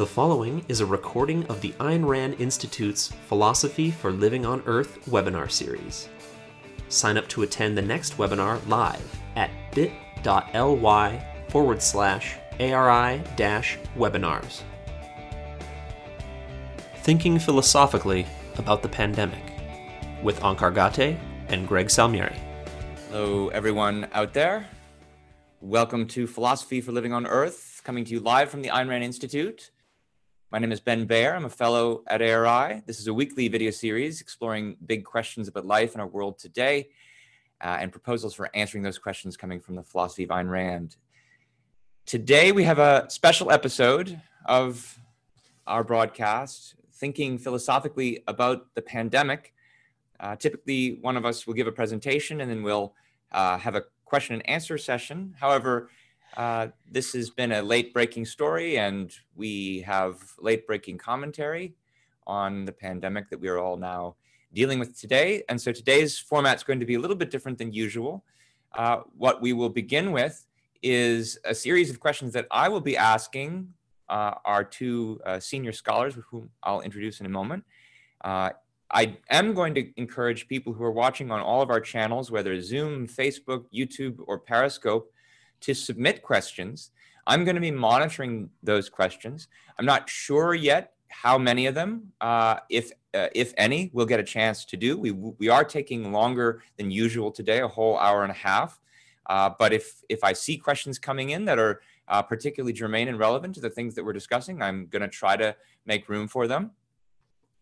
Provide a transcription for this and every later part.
The following is a recording of the Ayn Rand Institute's Philosophy for Living on Earth webinar series. Sign up to attend the next webinar live at bit.ly forward slash ARI webinars. Thinking Philosophically About the Pandemic with Onkar Ghate and Greg Salmieri. Hello, everyone out there. Welcome to Philosophy for Living on Earth, coming to you live from the Ayn Rand Institute. My name is Ben Bayer. I'm a fellow at ARI. This is a weekly video series exploring big questions about life and our world today uh, and proposals for answering those questions coming from the philosophy of Ayn Rand. Today, we have a special episode of our broadcast, thinking philosophically about the pandemic. Uh, typically, one of us will give a presentation and then we'll uh, have a question and answer session. However, uh, this has been a late breaking story, and we have late breaking commentary on the pandemic that we are all now dealing with today. And so today's format is going to be a little bit different than usual. Uh, what we will begin with is a series of questions that I will be asking uh, our two uh, senior scholars, whom I'll introduce in a moment. Uh, I am going to encourage people who are watching on all of our channels, whether Zoom, Facebook, YouTube, or Periscope, to submit questions. I'm going to be monitoring those questions. I'm not sure yet how many of them, uh, if uh, if any, we'll get a chance to do. We we are taking longer than usual today, a whole hour and a half. Uh, but if if I see questions coming in that are uh, particularly germane and relevant to the things that we're discussing, I'm going to try to make room for them.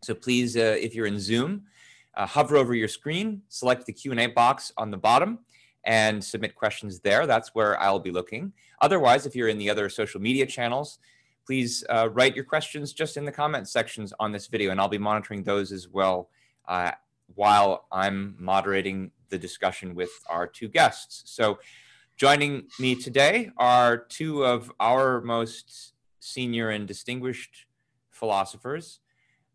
So please, uh, if you're in Zoom, uh, hover over your screen, select the Q&A box on the bottom, and submit questions there. That's where I'll be looking. Otherwise, if you're in the other social media channels, please uh, write your questions just in the comment sections on this video, and I'll be monitoring those as well uh, while I'm moderating the discussion with our two guests. So joining me today are two of our most senior and distinguished philosophers.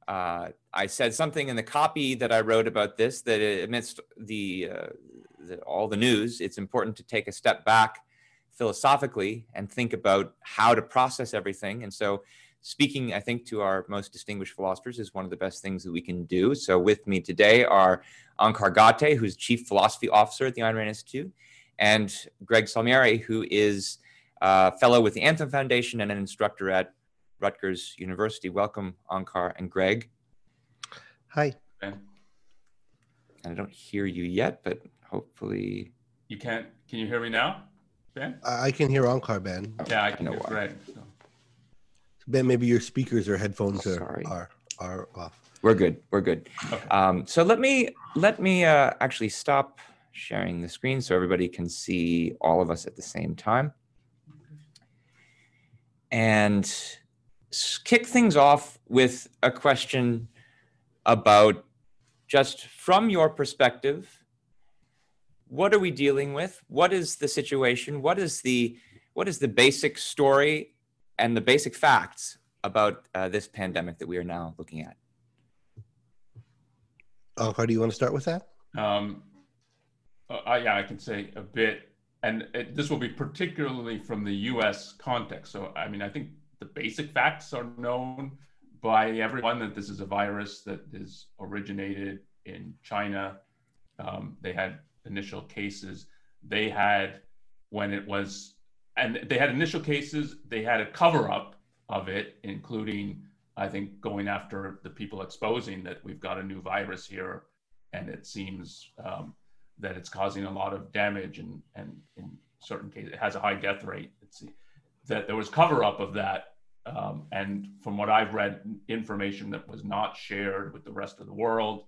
Uh, I said something in the copy that I wrote about this that amidst the, uh, the, all the news, it's important to take a step back philosophically and think about how to process everything. And so, speaking, I think, to our most distinguished philosophers is one of the best things that we can do. So, with me today are Onkar Ghate, who's Chief Philosophy Officer at the Ayn Rand Institute, and Greg Salmieri, who is a fellow with the Anthem Foundation and an instructor at Rutgers University. Welcome, Onkar and Greg. Hi. Ben. And I don't hear you yet, but hopefully. You can't. Can you hear me now, Ben? I can hear Onkar, Ben. Yeah, I can hear Greg. So. Ben, maybe your speakers or headphones are, Sorry. are are off. We're good. We're good. Okay. Um, so let me let me uh, actually stop sharing the screen so everybody can see all of us at the same time. And s- kick things off with a question about just from your perspective what are we dealing with what is the situation what is the what is the basic story and the basic facts about uh, this pandemic that we are now looking at How do you want to start with that? Um, uh, I- yeah, I can say a bit, and it, this will be particularly from the U.S. context. So, I mean, I think the basic facts are known by everyone that this is a virus that is originated in China. Um, they had initial cases. They had when it was, and they had initial cases. They had a cover up of it, including I think going after the people exposing that we've got a new virus here, and it seems um, that it's causing a lot of damage, and and in certain cases it has a high death rate. It's, that there was cover up of that, um, and from what I've read, information that was not shared with the rest of the world.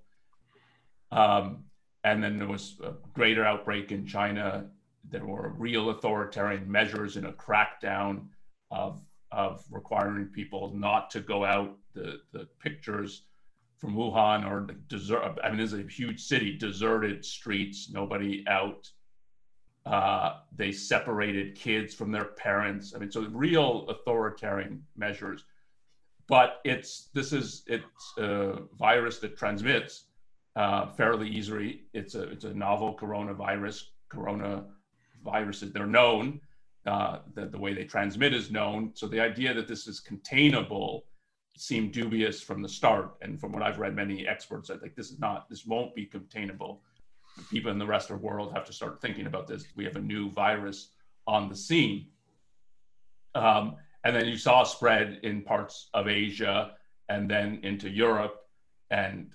Um, and then there was a greater outbreak in China. There were real authoritarian measures in a crackdown of of requiring people not to go out. The the pictures from Wuhan or the desert. I mean, this is a huge city, deserted streets, nobody out. Uh, they separated kids from their parents. I mean, so real authoritarian measures. But it's this is it's a virus that transmits uh, fairly easily. It's a it's a novel coronavirus. Coronaviruses they're known uh, the, the way they transmit is known. So the idea that this is containable seemed dubious from the start. And from what I've read, many experts said like this is not, this won't be containable. People in the rest of the world have to start thinking about this. We have a new virus on the scene. Um, and then you saw spread in parts of Asia and then into Europe and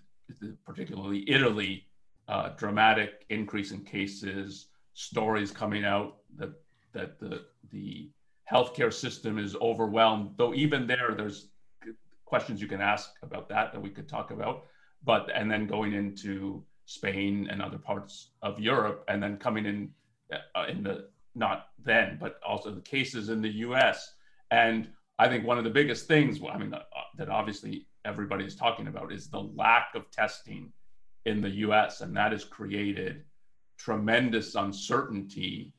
particularly Italy, uh, dramatic increase in cases, stories coming out that that the the healthcare system is overwhelmed. Though even there, there's questions you can ask about that that we could talk about. But and then going into Spain and other parts of Europe, and then coming in uh, in the not then, but also the cases in the U.S. And I think one of the biggest things, I mean, uh, that obviously everybody is talking about is the lack of testing in the U.S. and that has created tremendous uncertainty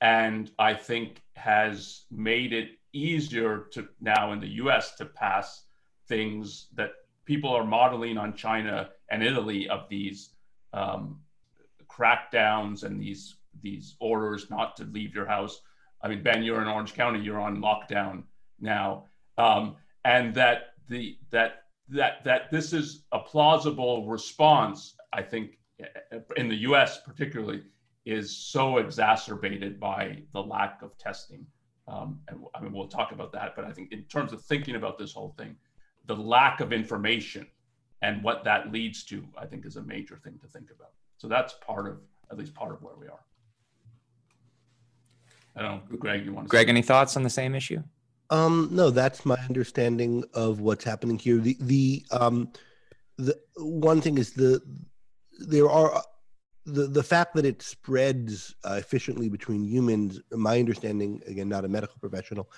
and I think has made it easier to now in the US to pass things that people are modeling on China and Italy of these um, crackdowns and these these orders not to leave your house. I mean, Ben, you're in Orange County, you're on lockdown now, um, and that the that that that this is a plausible response. I think in the U.S. particularly is so exacerbated by the lack of testing. Um, and I mean, we'll talk about that, but I think in terms of thinking about this whole thing, the lack of information and what that leads to, I think, is a major thing to think about. So that's part of, at least part of where we are. I don't know, Greg, you want to? Greg, any thoughts on the same issue? Um, no, that's my understanding of what's happening here. The the um, the one thing is the there are the the fact that it spreads uh, efficiently between humans, my understanding, again, not a medical professional,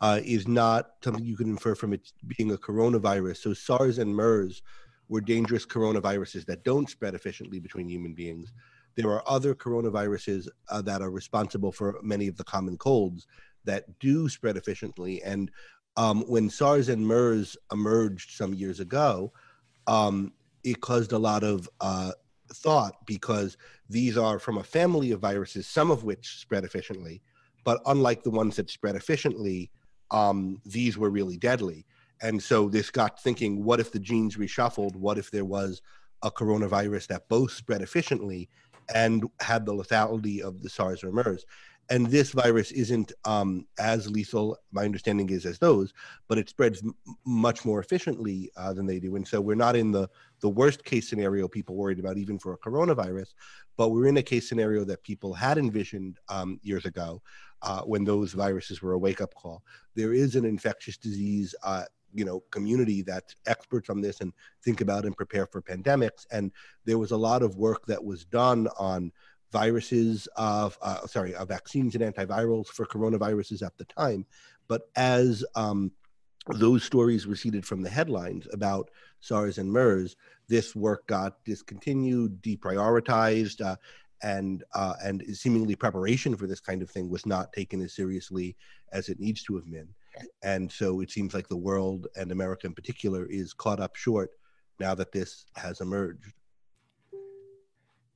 uh, is not something you can infer from it being a coronavirus. So SARS and MERS were dangerous coronaviruses that don't spread efficiently between human beings. There are other coronaviruses uh, that are responsible for many of the common colds that do spread efficiently. And um, when SARS and MERS emerged some years ago, um, it caused a lot of uh, thought because these are from a family of viruses, some of which spread efficiently, but unlike the ones that spread efficiently, um, these were really deadly. And so this got thinking, what if the genes reshuffled? What if there was a coronavirus that both spread efficiently and had the lethality of the SARS or MERS? And this virus isn't um, as lethal my understanding is as those but it spreads m- much more efficiently uh, than they do. And so we're not in the the worst case scenario people worried about even for a coronavirus but we're in a case scenario that people had envisioned um, years ago uh, when those viruses were a wake-up call. There is an infectious disease uh, you know community that's experts on this and think about and prepare for pandemics and there was a lot of work that was done on viruses of, uh, sorry, uh, vaccines and antivirals for coronaviruses at the time. But as um, those stories receded from the headlines about SARS and MERS, this work got discontinued, deprioritized, uh, and uh, and seemingly preparation for this kind of thing was not taken as seriously as it needs to have been. And so it seems like the world and America in particular is caught up short now that this has emerged.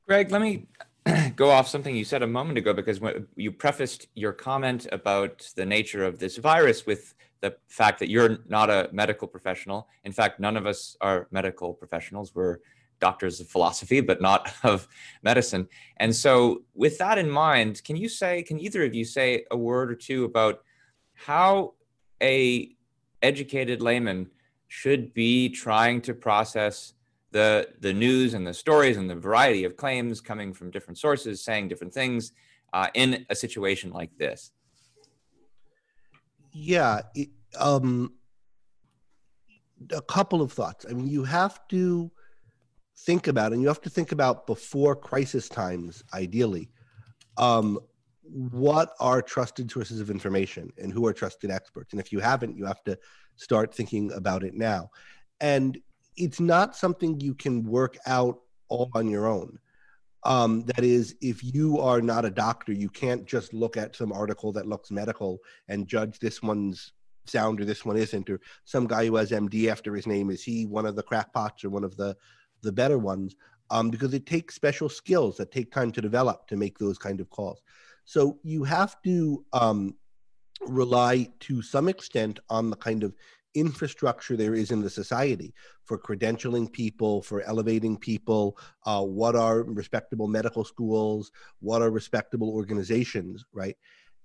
Greg, let me go off something you said a moment ago because you prefaced your comment about the nature of this virus with the fact that you're not a medical professional. In fact, none of us are medical professionals. We're doctors of philosophy, but not of medicine. And so, with that in mind, can you say, can either of you say a word or two about how a educated layman should be trying to process the the news and the stories and the variety of claims coming from different sources saying different things uh, in a situation like this. Yeah um, a couple of thoughts. I mean you have to think about and you have to think about before crisis times ideally um, what are trusted sources of information and who are trusted experts? And if you haven't you have to start thinking about it now. And it's not something you can work out all on your own. Um, that is, if you are not a doctor, you can't just look at some article that looks medical and judge this one's sound or this one isn't, or some guy who has MD after his name is he one of the crackpots or one of the the better ones? Um, because it takes special skills that take time to develop to make those kind of calls. So you have to um, rely to some extent on the kind of infrastructure there is in the society for credentialing people, for elevating people, uh, what are respectable medical schools, what are respectable organizations, right?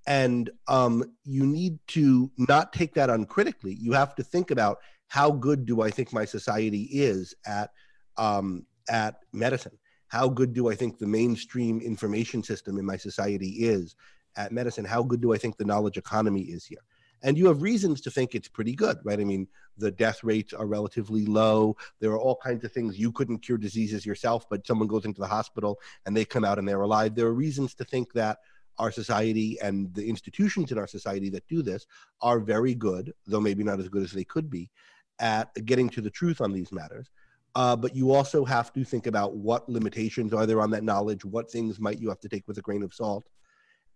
And um, you need to not take that uncritically. You have to think about how good do I think my society is at um, at medicine? How good do I think the mainstream information system in my society is at medicine? How good do I think the knowledge economy is here? And you have reasons to think it's pretty good, right? I mean, the death rates are relatively low. There are all kinds of things you couldn't cure diseases yourself, but someone goes into the hospital and they come out and they're alive. There are reasons to think that our society and the institutions in our society that do this are very good, though maybe not as good as they could be, at getting to the truth on these matters. Uh, but you also have to think about what limitations are there on that knowledge, what things might you have to take with a grain of salt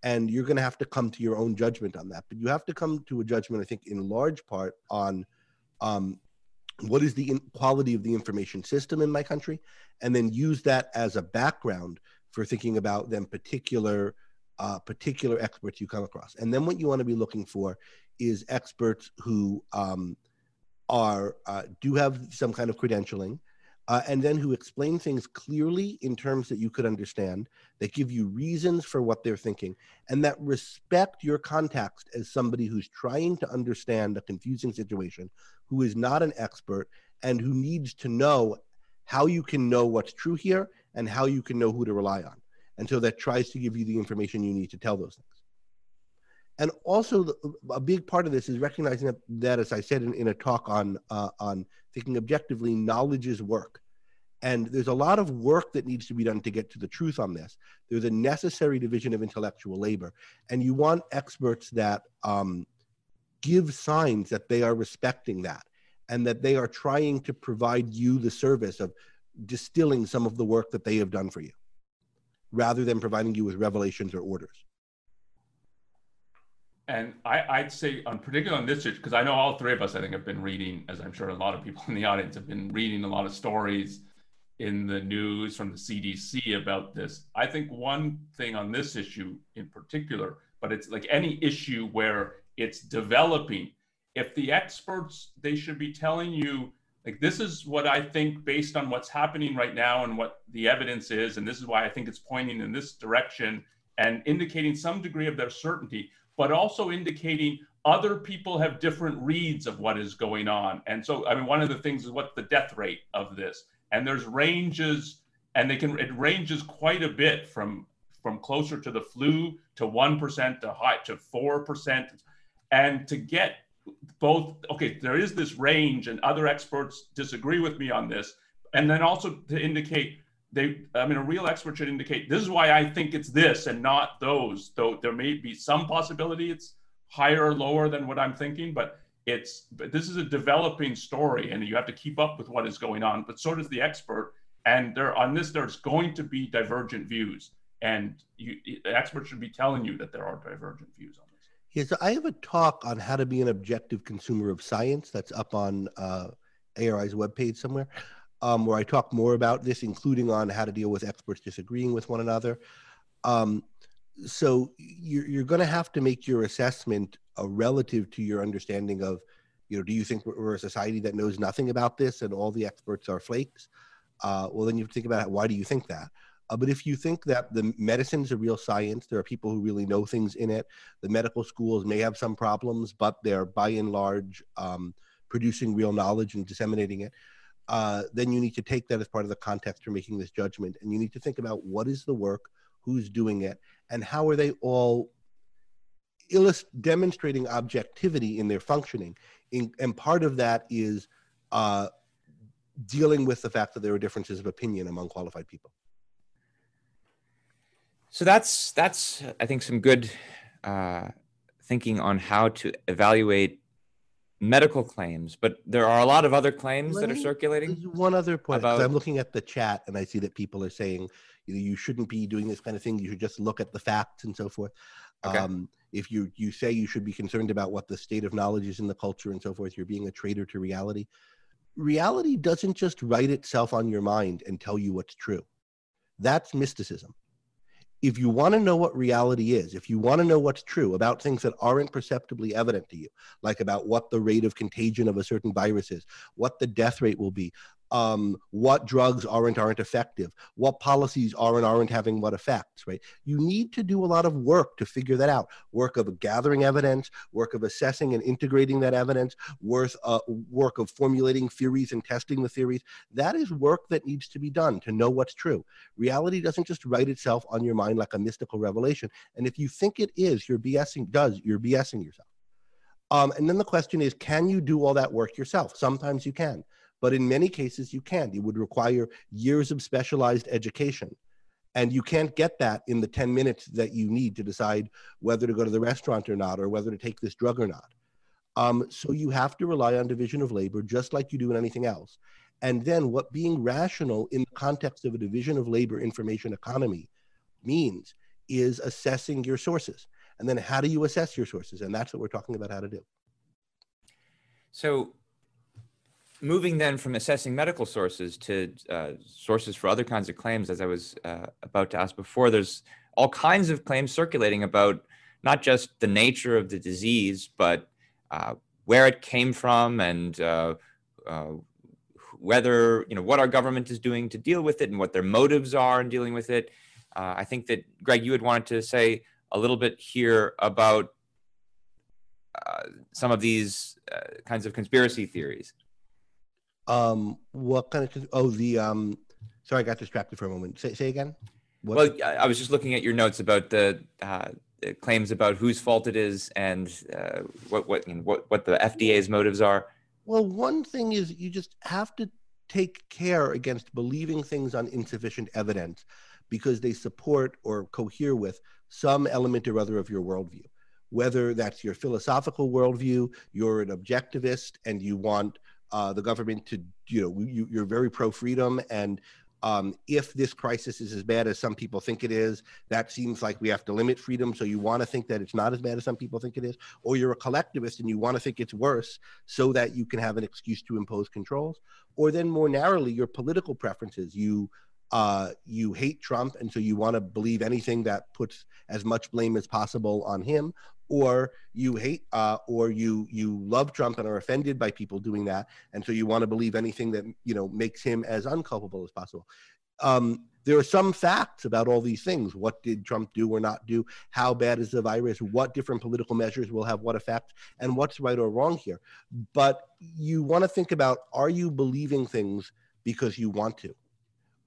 and you're going to have to come to your own judgment on that but you have to come to a judgment i think in large part on um, what is the quality of the information system in my country and then use that as a background for thinking about then particular uh, particular experts you come across. And then what you want to be looking for is experts who um, are uh, do have some kind of credentialing uh, and then who explain things clearly in terms that you could understand, that give you reasons for what they're thinking, and that respect your context as somebody who's trying to understand a confusing situation, who is not an expert, and who needs to know how you can know what's true here and how you can know who to rely on. And so that tries to give you the information you need to tell those things. And also, the, a big part of this is recognizing that, that as I said in, in a talk on uh, on thinking objectively, knowledge is work. And there's a lot of work that needs to be done to get to the truth on this. There's a necessary division of intellectual labor. And you want experts that um, give signs that they are respecting that and that they are trying to provide you the service of distilling some of the work that they have done for you rather than providing you with revelations or orders. And I, would say, on particularly on this issue, because I know all three of us, I think, have been reading, as I'm sure a lot of people in the audience have been reading a lot of stories in the news from the CDC about this. I think one thing on this issue in particular, but it's like any issue where it's developing, if the experts, they should be telling you, like, this is what I think based on what's happening right now and what the evidence is, and this is why I think it's pointing in this direction and indicating some degree of their certainty but also indicating other people have different reads of what is going on. And so, I mean, one of the things is what's the death rate of this? And there's ranges, and they can it ranges quite a bit from from closer to the flu to one percent to high to four percent, and to get both okay, there is this range, and other experts disagree with me on this, and then also to indicate they i mean a real expert should indicate this is why i think it's this and not those though there may be some possibility it's higher or lower than what i'm thinking but it's but this is a developing story and you have to keep up with what is going on but so does the expert. And there on this there's going to be divergent views and you the expert should be telling you that there are divergent views on this. Yeah so i have a talk on how to be an objective consumer of science that's up on uh, ari's webpage somewhere um, where I talk more about this, including on how to deal with experts disagreeing with one another. Um, so you're, you're going to have to make your assessment uh, relative to your understanding of, you know, do you think we're a society that knows nothing about this and all the experts are flakes? Uh, well, then you think about why do you think that? Uh, but if you think that the medicine is a real science, there are people who really know things in it. The medical schools may have some problems, but they're by and large um, producing real knowledge and disseminating it uh, then you need to take that as part of the context for making this judgment. And you need to think about what is the work, who's doing it, and how are they all illust- demonstrating objectivity in their functioning. In, and part of that is uh, dealing with the fact that there are differences of opinion among qualified people. So that's that's I think some good uh, thinking on how to evaluate medical claims, but there are a lot of other claims Let that are circulating. One other point, about... I'm looking at the chat and I see that people are saying you, know, you shouldn't be doing this kind of thing. You should just look at the facts and so forth. Okay. Um, if you you say you should be concerned about what the state of knowledge is in the culture and so forth, you're being a traitor to reality. Reality doesn't just write itself on your mind and tell you what's true. That's mysticism. If you want to know what reality is, if you want to know what's true about things that aren't perceptibly evident to you, like about what the rate of contagion of a certain virus is, what the death rate will be, um, what drugs aren't aren't effective, what policies are and aren't having what effects, right? You need to do a lot of work to figure that out. Work of gathering evidence, work of assessing and integrating that evidence, worth uh, work of formulating theories and testing the theories. That is work that needs to be done to know what's true. Reality doesn't just write itself on your mind like a mystical revelation. And if you think it is, you're BSing. Does you're BSing yourself. Um, and then the question is, can you do all that work yourself? Sometimes you can but in many cases you can't. It would require years of specialized education. And you can't get that in the 10 minutes that you need to decide whether to go to the restaurant or not, or whether to take this drug or not. Um, so you have to rely on division of labor, just like you do in anything else. And then what being rational in the context of a division of labor information economy means is assessing your sources. And then how do you assess your sources? And that's what we're talking about how to do. So moving then from assessing medical sources to uh, sources for other kinds of claims, as I was uh, about to ask before, there's all kinds of claims circulating about not just the nature of the disease, but uh, where it came from and uh, uh, whether, you know, what our government is doing to deal with it and what their motives are in dealing with it. Uh, I think that, Greg, you had wanted to say a little bit here about some of these kinds of conspiracy theories. Um, what kind of? Oh, the um. Sorry, I got distracted for a moment. Say say again. What? Well, I was just looking at your notes about the, uh, claims about whose fault it is and uh, what what you know, what what the FDA's motives are. Well, one thing is you just have to take care against believing things on insufficient evidence because they support or cohere with some element or other of your worldview. Whether that's your philosophical worldview, you're an objectivist and you want uh, the government to, you know, you, you're very pro freedom. And um, if this crisis is as bad as some people think it is, that seems like we have to limit freedom. So you want to think that it's not as bad as some people think it is, or you're a collectivist and you want to think it's worse so that you can have an excuse to impose controls. Or then more narrowly, your political preferences. You uh, you hate Trump, and so you want to believe anything that puts as much blame as possible on him, or you hate uh, or you you love Trump and are offended by people doing that, and so you want to believe anything that you know makes him as unculpable as possible. Um, there are some facts about all these things. What did Trump do or not do? How bad is the virus? What different political measures will have what effect? And what's right or wrong here? But you want to think about: Are you believing things because you want to?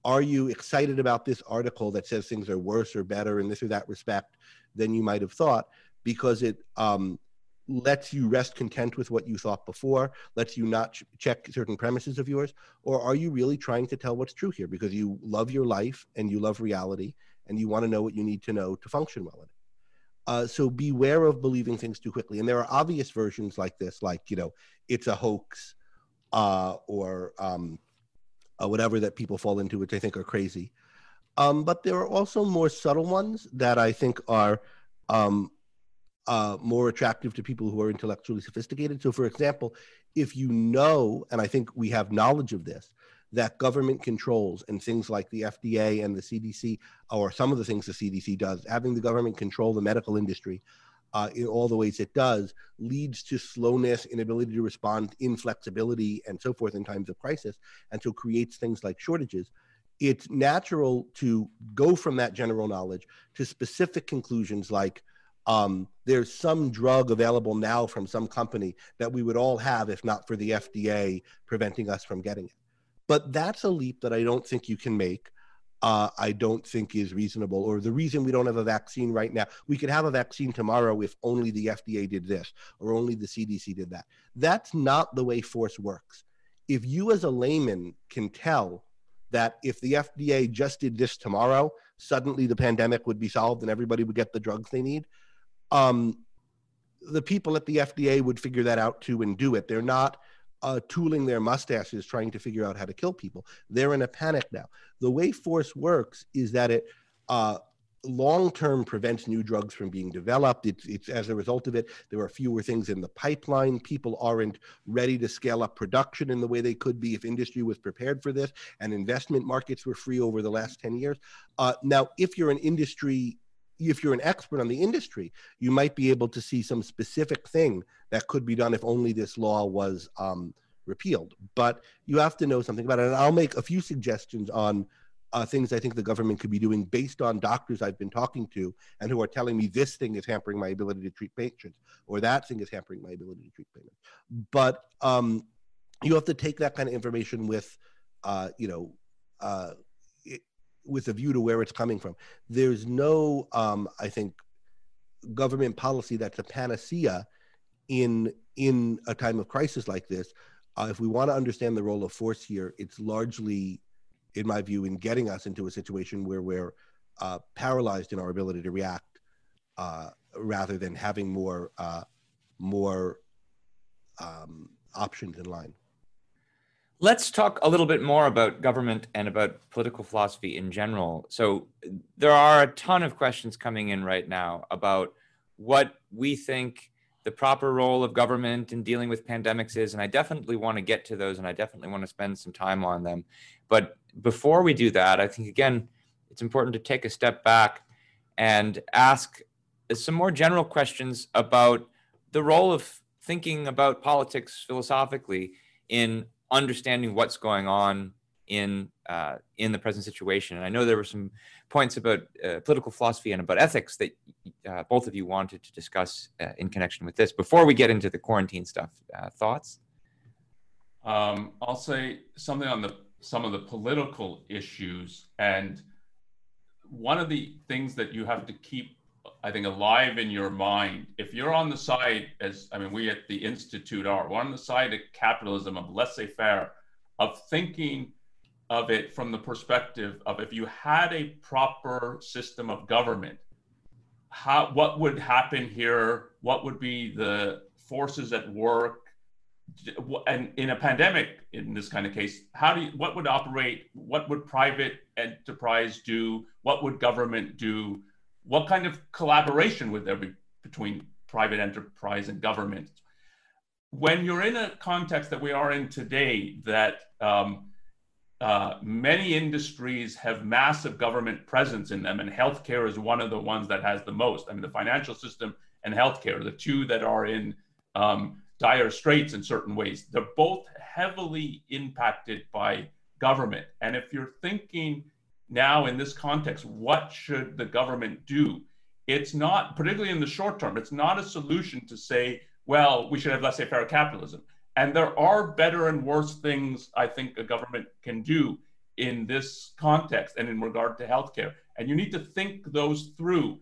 Are you excited about this article that says things are worse or better in this or that respect than you might have thought? because it um, lets you rest content with what you thought before, lets you not ch- check certain premises of yours? Or are you really trying to tell what's true here because you love your life and you love reality and you want to know what you need to know to function well in it? Uh, so beware of believing things too quickly. And there are obvious versions like this, like, you know, it's a hoax uh, or um, uh, whatever that people fall into, which I think are crazy. Um, but there are also more subtle ones that I think are um, uh, more attractive to people who are intellectually sophisticated. So, for example, if you know, and I think we have knowledge of this, that government controls and things like the FDA and the CDC, or some of the things the CDC does, having the government control the medical industry uh, in all the ways it does, leads to slowness, inability to respond, inflexibility, and so forth in times of crisis, and so creates things like shortages. It's natural to go from that general knowledge to specific conclusions like um, there's some drug available now from some company that we would all have if not for the FDA preventing us from getting it. But that's a leap that I don't think you can make. Uh, I don't think is reasonable, or the reason we don't have a vaccine right now. We could have a vaccine tomorrow if only the FDA did this, or only the CDC did that. That's not the way force works. If you, as a layman, can tell that if the FDA just did this tomorrow, suddenly the pandemic would be solved and everybody would get the drugs they need, um, the people at the FDA would figure that out too and do it. They're not uh, tooling their mustaches trying to figure out how to kill people. They're in a panic now. The way force works is that it uh, long term prevents new drugs from being developed. It's, it's as a result of it, there are fewer things in the pipeline. People aren't ready to scale up production in the way they could be if industry was prepared for this and investment markets were free over the last 10 years. Uh, now, if you're an industry, if you're an expert on the industry, you might be able to see some specific thing that could be done if only this law was um, repealed. But you have to know something about it. And I'll make a few suggestions on uh, things I think the government could be doing based on doctors I've been talking to and who are telling me this thing is hampering my ability to treat patients or that thing is hampering my ability to treat patients. But um, you have to take that kind of information with, uh, you know, uh, with a view to where it's coming from. There's no, um, I think, government policy that's a panacea in in a time of crisis like this. Uh, if we want to understand the role of force here, it's largely in my view, in getting us into a situation where we're uh, paralyzed in our ability to react, uh, rather than having more uh, more um, options in line. Let's talk a little bit more about government and about political philosophy in general. So, there are a ton of questions coming in right now about what we think the proper role of government in dealing with pandemics is. And I definitely want to get to those and I definitely want to spend some time on them. But before we do that, I think again, it's important to take a step back and ask some more general questions about the role of thinking about politics philosophically in understanding what's going on in uh, in the present situation. And I know there were some points about uh, political philosophy and about ethics that uh, both of you wanted to discuss uh, in connection with this. Before we get into the quarantine stuff, uh, thoughts? Um, I'll say something on the some of the political issues. And one of the things that you have to keep, I think, alive in your mind, if you're on the side, as I mean, we at the Institute are, we're on the side of capitalism, of laissez faire, of thinking of it from the perspective of if you had a proper system of government, how what would happen here? What would be the forces at work? and in a pandemic in this kind of case how do you what would operate what would private enterprise do what would government do what kind of collaboration would there be between private enterprise and government when you're in a context that we are in today that um, uh, many industries have massive government presence in them and healthcare is one of the ones that has the most i mean the financial system and healthcare the two that are in um, dire straits in certain ways. They're both heavily impacted by government. And if you're thinking now in this context, what should the government do? It's not, particularly in the short term, it's not a solution to say, well, we should have laissez faire capitalism. And there are better and worse things I think a government can do in this context and in regard to healthcare. And you need to think those through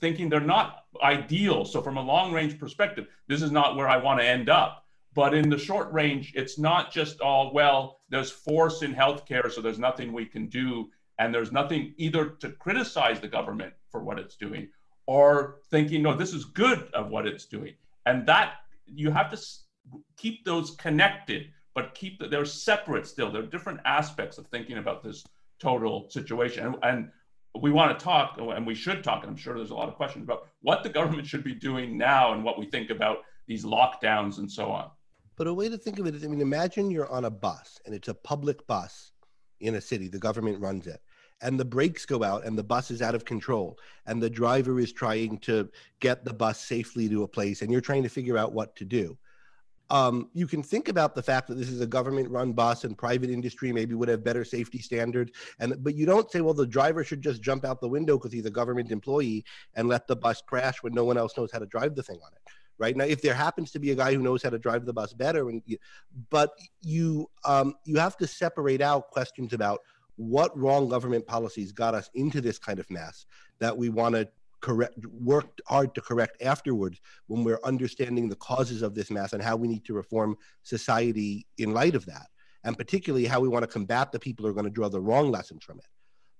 thinking they're not ideal. So, from a long range perspective, this is not where I want to end up. But in the short range, it's not just all, well, there's force in healthcare, so there's nothing we can do. And there's nothing either to criticize the government for what it's doing or thinking, no, this is good of what it's doing. And that you have to keep those connected, but keep that they're separate still. They're different aspects of thinking about this total situation. And, and we want to talk, and we should talk, and I'm sure there's a lot of questions about what the government should be doing now and what we think about these lockdowns and so on. But a way to think of it is I mean, imagine you're on a bus and it's a public bus in a city, the government runs it, and the brakes go out and the bus is out of control, and the driver is trying to get the bus safely to a place, and you're trying to figure out what to do um, you can think about the fact that this is a government-run bus and private industry maybe would have better safety standards, and but you don't say, well, the driver should just jump out the window because he's a government employee and let the bus crash when no one else knows how to drive the thing on it. Right now, if there happens to be a guy who knows how to drive the bus better, and but you um, you have to separate out questions about what wrong government policies got us into this kind of mess that we want to correct worked hard to correct afterwards when we're understanding the causes of this mess and how we need to reform society in light of that and particularly how we want to combat the people who are going to draw the wrong lessons from it.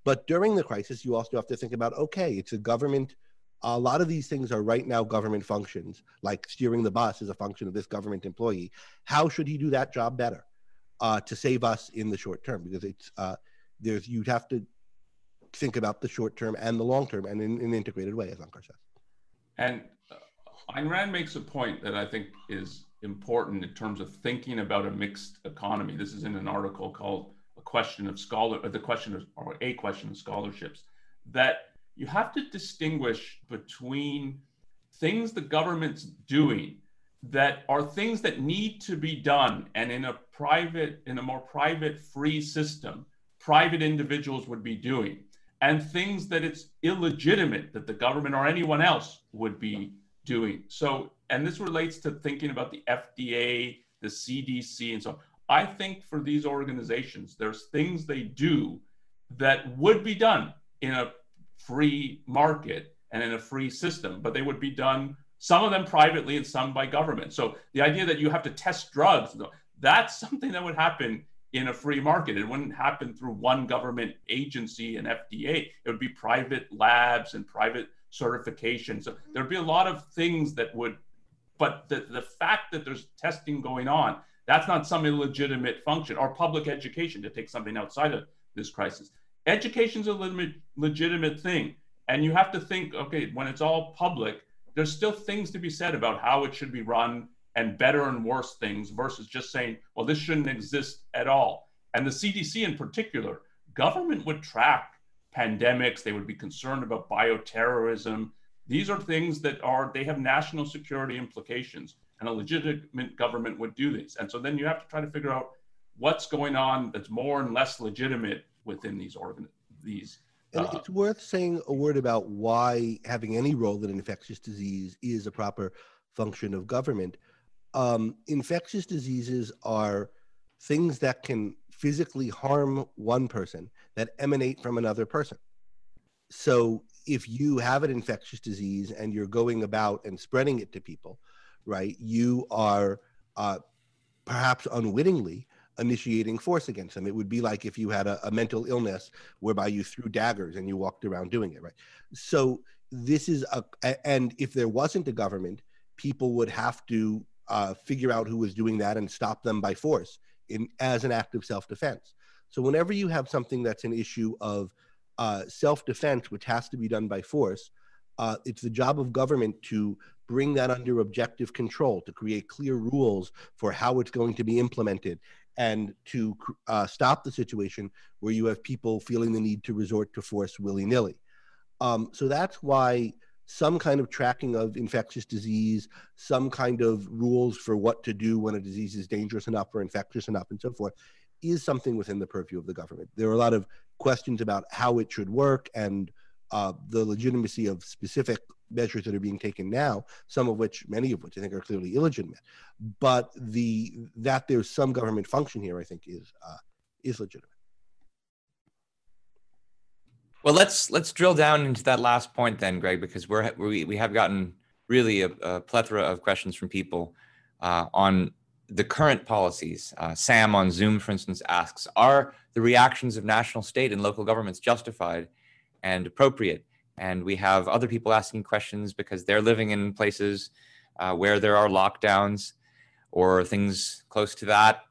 But during the crisis you also have to think about okay it's a government a lot of these things are right now government functions like steering the bus is a function of this government employee. How should he do that job better uh, to save us in the short term? Because it's uh, there's you'd have to think about the short term and the long term and in, in an integrated way, as Onkar says. And uh, Ayn Rand makes a point that I think is important in terms of thinking about a mixed economy. This is in an article called "A Question of Scholar," or the question of, or a question of scholarships. That you have to distinguish between things the government's doing that are things that need to be done and in a private in a more private free system private individuals would be doing and things that it's illegitimate that the government or anyone else would be doing so and this relates to thinking about the fda the cdc and so on i think for these organizations there's things they do that would be done in a free market and in a free system but they would be done some of them privately and some by government. So the idea that you have to test drugs, that's something that would happen in a free market. It wouldn't happen through one government agency and FDA. It would be private labs and private certification. So there'd be a lot of things that would, but the, the fact that there's testing going on, that's not some illegitimate function or public education to take something outside of this crisis. Education's a legitimate, legitimate thing. And you have to think, okay, when it's all public, there's still things to be said about how it should be run and better and worse things versus just saying, well, this shouldn't exist at all. And the CDC in particular, government would track pandemics, they would be concerned about bioterrorism. These are things that are, they have national security implications, and a legitimate government would do these. And so then you have to try to figure out what's going on that's more and less legitimate within these organ these and uh, it's worth saying a word about why having any role in infectious disease is a proper function of government. Um, infectious diseases are things that can physically harm one person that emanate from another person. So if you have an infectious disease and you're going about and spreading it to people, right, you are uh, perhaps unwittingly initiating force against them. It would be like if you had a, a, mental illness whereby you threw daggers and you walked around doing it, right? So this is a, and if there wasn't a government, people would have to uh, figure out who was doing that and stop them by force in as an act of self-defense. So whenever you have something that's an issue of uh, self-defense, which has to be done by force, uh, it's the job of government to bring that under objective control, to create clear rules for how it's going to be implemented, and to uh, stop the situation where you have people feeling the need to resort to force willy nilly. Um, so that's why some kind of tracking of infectious disease, some kind of rules for what to do when a disease is dangerous enough or infectious enough, and so forth, is something within the purview of the government. There are a lot of questions about how it should work and uh, the legitimacy of specific measures that are being taken now, some of which, many of which I think are clearly illegitimate. But the that there's some government function here, I think, is uh, is legitimate. Well, let's let's drill down into that last point then, Greg, because we're we we have gotten really a, a plethora of questions from people uh, on the current policies. Uh, Sam on Zoom, for instance, asks: Are the reactions of national, state, and local governments justified and appropriate? And we have other people asking questions because they're living in places uh, where there are lockdowns or things close to that.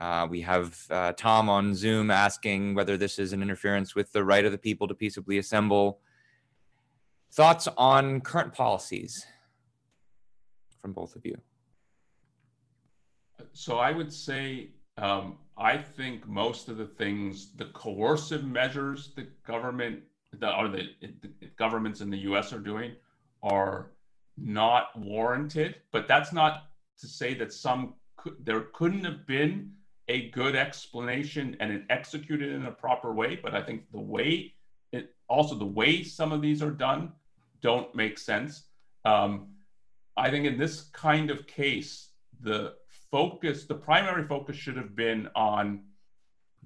Uh, we have uh, Tom on Zoom asking whether this is an interference with the right of the people to peaceably assemble. Thoughts on current policies from both of you? So I would say um, I think most of the things, the coercive measures the government the the governments in the U.S. are doing are not warranted. But that's not to say that some there couldn't have been a good explanation and it executed in a proper way. But I think the way it also the way some of these are done don't make sense. Um, I think in this kind of case, the focus, the primary focus should have been on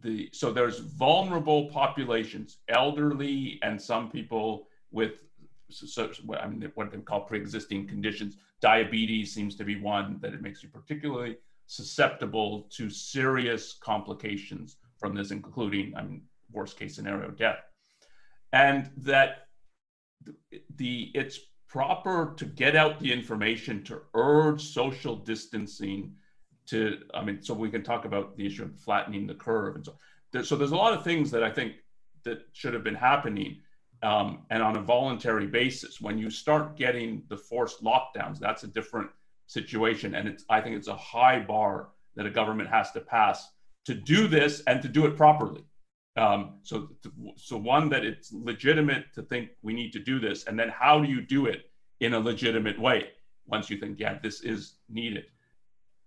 the so there's vulnerable populations, elderly, and some people with so, I mean, what they call pre-existing conditions. Diabetes seems to be one that it makes you particularly susceptible to serious complications from this, including, I mean, worst case scenario, death. And that the it's proper to get out the information to urge social distancing to i mean so we can talk about the issue of flattening the curve and so there, so there's a lot of things that i think that should have been happening um, and on a voluntary basis. When you start getting the forced lockdowns, that's a different situation. And it's, I think it's a high bar that a government has to pass to do this and to do it properly. Um, so, so one that it's legitimate to think we need to do this, and then how do you do it in a legitimate way once you think, yeah, this is needed.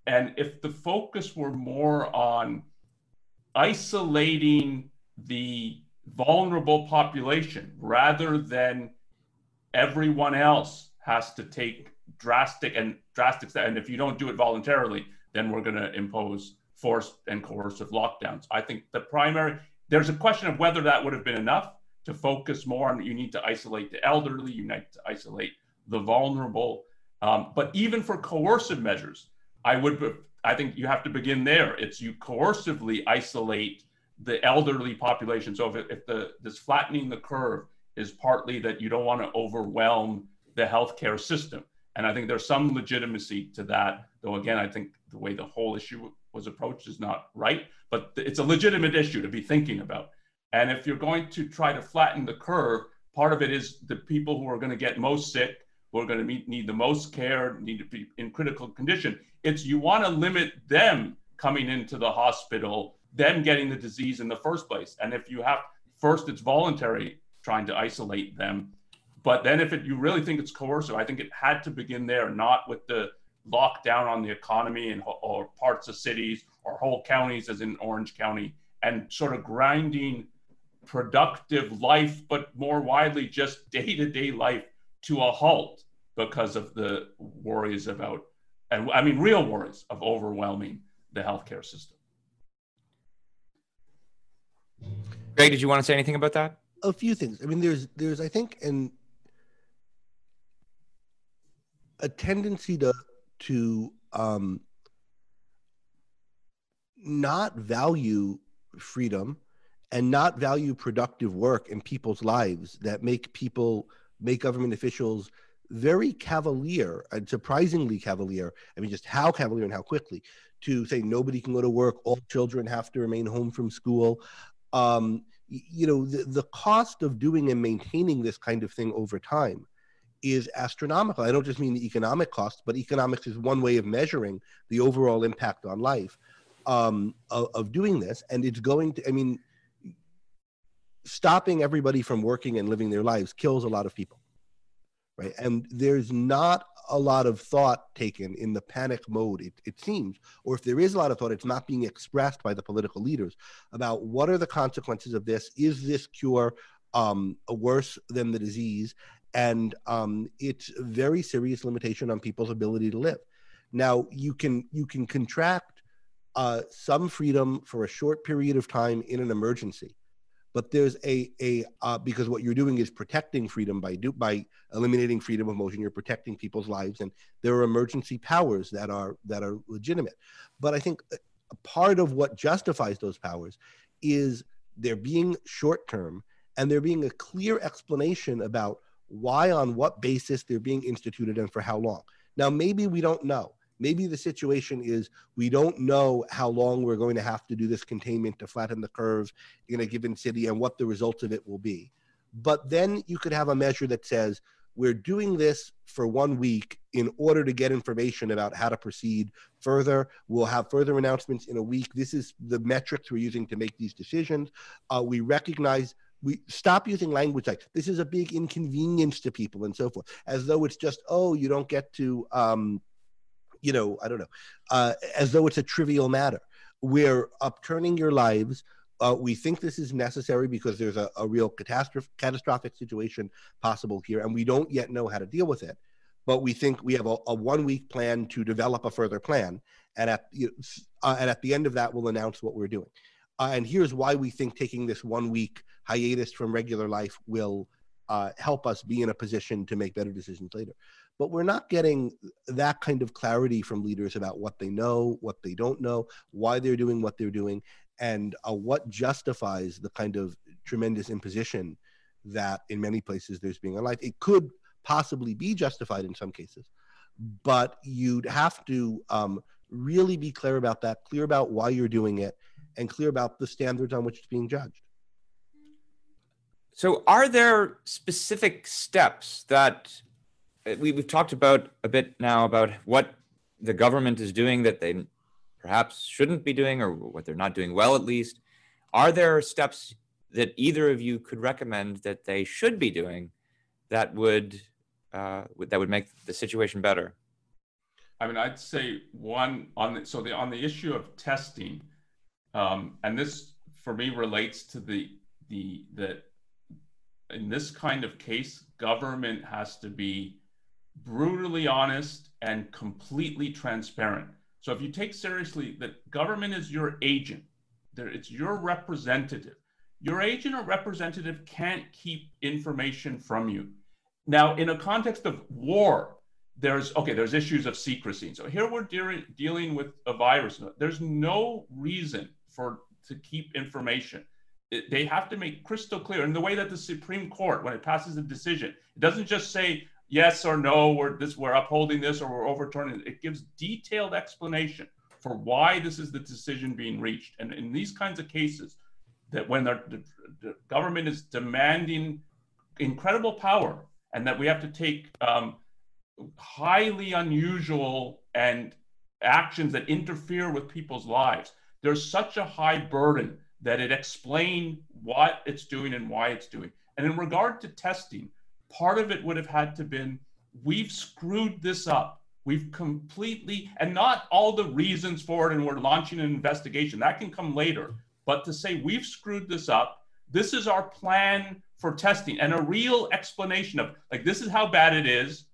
And if the focus were more on isolating the vulnerable population rather than everyone else has to take drastic and drastic and if you don't do it voluntarily then we're going to impose forced and coercive lockdowns. I think the primary there's a question of whether that would have been enough to focus more on you need to isolate the elderly you need to isolate the vulnerable. Um, but even for coercive measures i would i think you have to begin there. It's you coercively isolate the elderly population. So if, if the this flattening the curve is partly that you don't want to overwhelm the healthcare system, and I think there's some legitimacy to that. Though again, I think the way the whole issue was approached is not right, but it's a legitimate issue to be thinking about. And if you're going to try to flatten the curve, part of it is the people who are going to get most sick, who are going to need the most care, need to be in critical condition. It's you want to limit them coming into the hospital them getting the disease in the first place. And if you have first, it's voluntary trying to isolate them. But then if it, you really think it's coercive, I think it had to begin there, not with the lockdown on the economy and or parts of cities or whole counties, as in Orange County, and sort of grinding productive life, but more widely just day to day life to a halt because of the worries about, and I mean, real worries of overwhelming the healthcare system. Greg, did you want to say anything about that? A few things. I mean, there's there's I think an a tendency to to um, not value freedom and not value productive work in people's lives that make people make government officials very cavalier and surprisingly cavalier. I mean, just how cavalier and how quickly to say nobody can go to work, all children have to remain home from school um, you know, the, the cost of doing and maintaining this kind of thing over time is astronomical. I don't just mean the economic cost, but economics is one way of measuring the overall impact on life um, of, of doing this. And it's going to, I mean, stopping everybody from working and living their lives kills a lot of people right and there's not a lot of thought taken in the panic mode, it, it seems, or if there is a lot of thought, it's not being expressed by the political leaders about what are the consequences of this? Is this cure um, worse than the disease? And um, it's a very serious limitation on people's ability to live. Now, you can you can contract uh, some freedom for a short period of time in an emergency but there's a a uh, because what you're doing is protecting freedom by do by eliminating freedom of motion you're protecting people's lives and there are emergency powers that are that are legitimate but i think a part of what justifies those powers is there being short term and there being a clear explanation about why on what basis they're being instituted and for how long now maybe we don't know maybe the situation is we don't know how long we're going to have to do this containment to flatten the curve in a given city and what the results of it will be. But then you could have a measure that says we're doing this for one week in order to get information about how to proceed further. We'll have further announcements in a week. This is the metrics we're using to make these decisions. Uh, we recognize we stop using language like this is a big inconvenience to people and so forth, as though it's just oh you don't get to um, you know, I don't know, uh, as though it's a trivial matter. We're upturning your lives. Uh, we think this is necessary because there's a, a real catastrophic situation possible here, and we don't yet know how to deal with it. But we think we have a, a one week plan to develop a further plan, and at uh, and at the end of that, we'll announce what we're doing. Uh, and here's why we think taking this one week hiatus from regular life will uh, help us be in a position to make better decisions later but we're not getting that kind of clarity from leaders about what they know, what they don't know, why they're doing what they're doing, and uh, what justifies the kind of tremendous imposition that in many places there's being on life. It could possibly be justified in some cases, but you'd have to um, really be clear about that, clear about why you're doing it, and clear about the standards on which it's being judged. So, are there specific steps that uh, we, have talked about a bit now about what the government is doing that they perhaps shouldn't be doing or what they're not doing well, at least? Are there steps that either of you could recommend that they should be doing that would uh, that would make the situation better? I mean, I'd say one on the, so the on the issue of testing, um, and this for me relates to the the the in this kind of case, government has to be brutally honest and completely transparent. So if you take seriously that government is your agent, there it's your representative. Your agent or representative can't keep information from you. Now, in a context of war, there's okay, there's issues of secrecy. So here we're de- dealing with a virus. There's no reason for to keep information. It, they have to make crystal clear in the way that the Supreme Court, when it passes a decision, it doesn't just say yes or no, we're this, we're upholding this or we're overturning it. It gives detailed explanation for why this is the decision being reached. And in these kinds of cases, that when the, the government is demanding incredible power and that we have to take um, highly unusual and actions that interfere with people's lives, there's such a high burden that it explain what it's doing and why it's doing. And in regard to testing, part of it would have had to been we've screwed this up. We've completely and not all the reasons for it, and we're launching an investigation. That can come later. But to say we've screwed this up, this is our plan for testing and a real explanation of like this is how bad it is.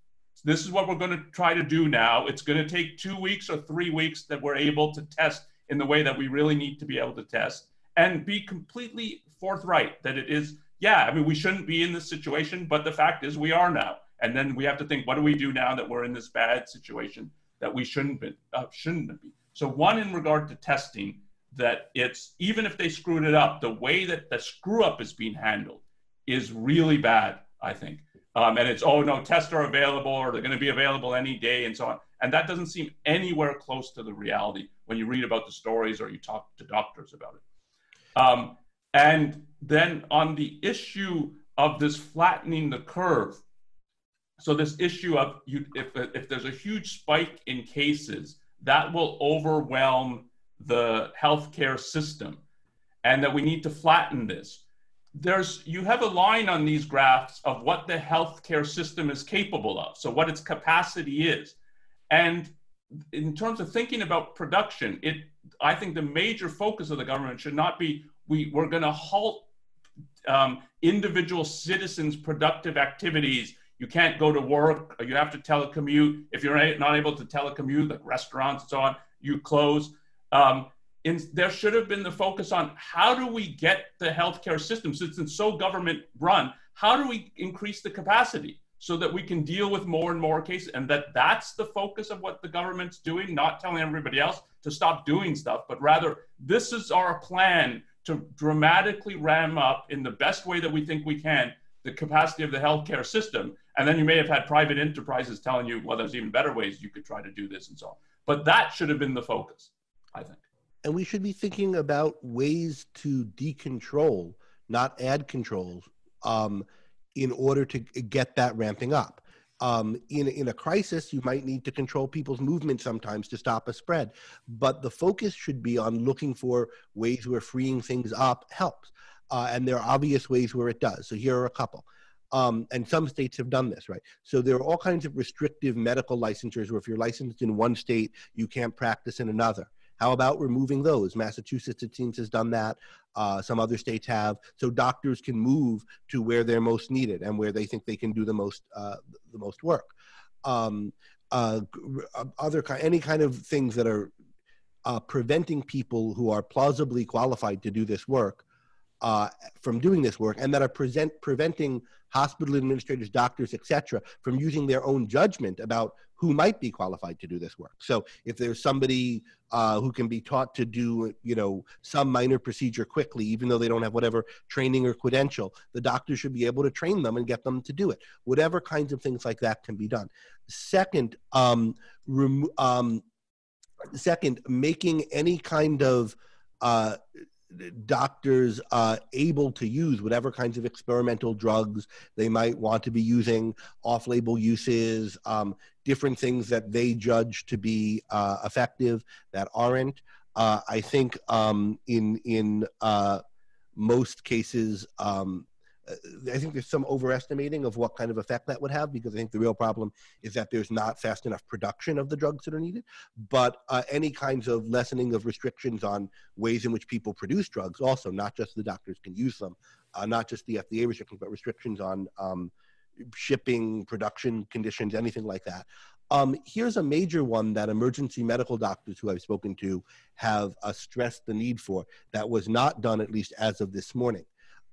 This is what we're going to try to do now. It's going to take two weeks or three weeks that we're able to test in the way that we really need to be able to test and be completely forthright that it is, yeah, I mean, we shouldn't be in this situation, but the fact is we are now. And then we have to think, what do we do now that we're in this bad situation that we shouldn't be? Uh, shouldn't be. So one in regard to testing, that it's even if they screwed it up, the way that the screw up is being handled is really bad. I think. Um, and it's oh no, tests are available or they're going to be available any day and so on. And that doesn't seem anywhere close to the reality when you read about the stories or you talk to doctors about it. Um, and then on the issue of this flattening the curve, so this issue of you, if, if there's a huge spike in cases, that will overwhelm the healthcare system and that we need to flatten this. There's you have a line on these graphs of what the healthcare system is capable of, so what its capacity is. And in terms of thinking about production, it I think the major focus of the government should not be we, we're going to halt um, individual citizens' productive activities. You can't go to work, you have to telecommute. If you're not able to telecommute, like restaurants and so on, you close. Um, in, there should have been the focus on how do we get the healthcare system, since it's so government run, how do we increase the capacity? So that we can deal with more and more cases and that that's the focus of what the government's doing not telling everybody else to stop doing stuff but rather this is our plan to dramatically ram up in the best way that we think we can the capacity of the healthcare system. And then you may have had private enterprises telling you well there's even better ways you could try to do this and so on. But that should have been the focus i think. And we should be thinking about ways to decontrol not add controls um, in order to get that ramping up. Um, in, in a crisis, you might need to control people's movement sometimes to stop a spread. But the focus should be on looking for ways where freeing things up helps. Uh, and there are obvious ways where it does. So here are a couple. Um, and some states have done this, right? So there are all kinds of restrictive medical licensures where if you're licensed in one state, you can't practice in another. How about removing those? Massachusetts, it seems, has done that. Uh, some other states have. So doctors can move to where they're most needed and where they think they can do the most uh, the most work. Um, uh, other any kind of things that are uh, preventing people who are plausibly qualified to do this work uh, from doing this work and that are present, preventing hospital administrators, doctors, etc., from using their own judgment about who might be qualified to do this work. So if there's somebody uh, who can be taught to do, you know, some minor procedure quickly, even though they don't have whatever training or credential, the doctor should be able to train them and get them to do it. Whatever kinds of things like that can be done. Second, um, rem- um, second, making any kind of uh, doctors uh, able to use whatever kinds of experimental drugs they might want to be using, off label uses, um, different things that they judge to be uh, effective that aren't. Uh, I think um, in, in uh, most cases, um, I think there's some overestimating of what kind of effect that would have because I think the real problem is that there's not fast enough production of the drugs that are needed. But uh, any kinds of lessening of restrictions on ways in which people produce drugs, also not just the doctors can use them, uh, not just the FDA restrictions, but restrictions on um, shipping, production conditions, anything like that. Um, here's a major one that emergency medical doctors who I've spoken to have uh, stressed the need for that was not done, at least as of this morning.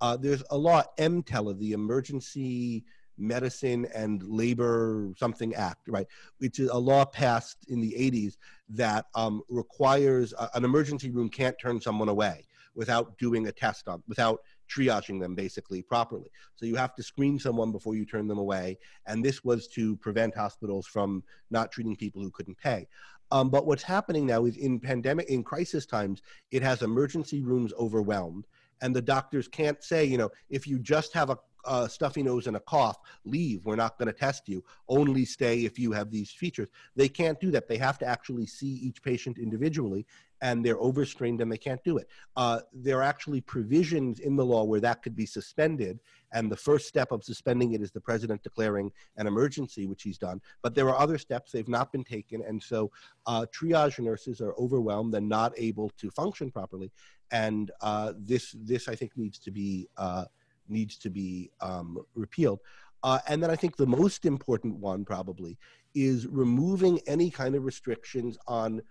Uh, there's a law, EMTALA, the Emergency Medicine and Labor Something Act, right, which is a law passed in the 80s that um, requires uh, an emergency room can't turn someone away without doing a test on, without triaging them basically properly. So you have to screen someone before you turn them away. And this was to prevent hospitals from not treating people who couldn't pay. Um, but what's happening now is in pandemic, in crisis times, it has emergency rooms overwhelmed and the doctors can't say, you know, if you just have a, a stuffy nose and a cough, leave. We're not going to test you. Only stay if you have these features. They can't do that. They have to actually see each patient individually, and they're overstrained and they can't do it. Uh, there are actually provisions in the law where that could be suspended, and the first step of suspending it is the president declaring an emergency, which he's done. But there are other steps they've not been taken, and so uh, triage nurses are overwhelmed and not able to function properly and uh, this this I think needs to be uh, needs to be um, repealed. Uh, and then I think the most important one probably is removing any kind of restrictions on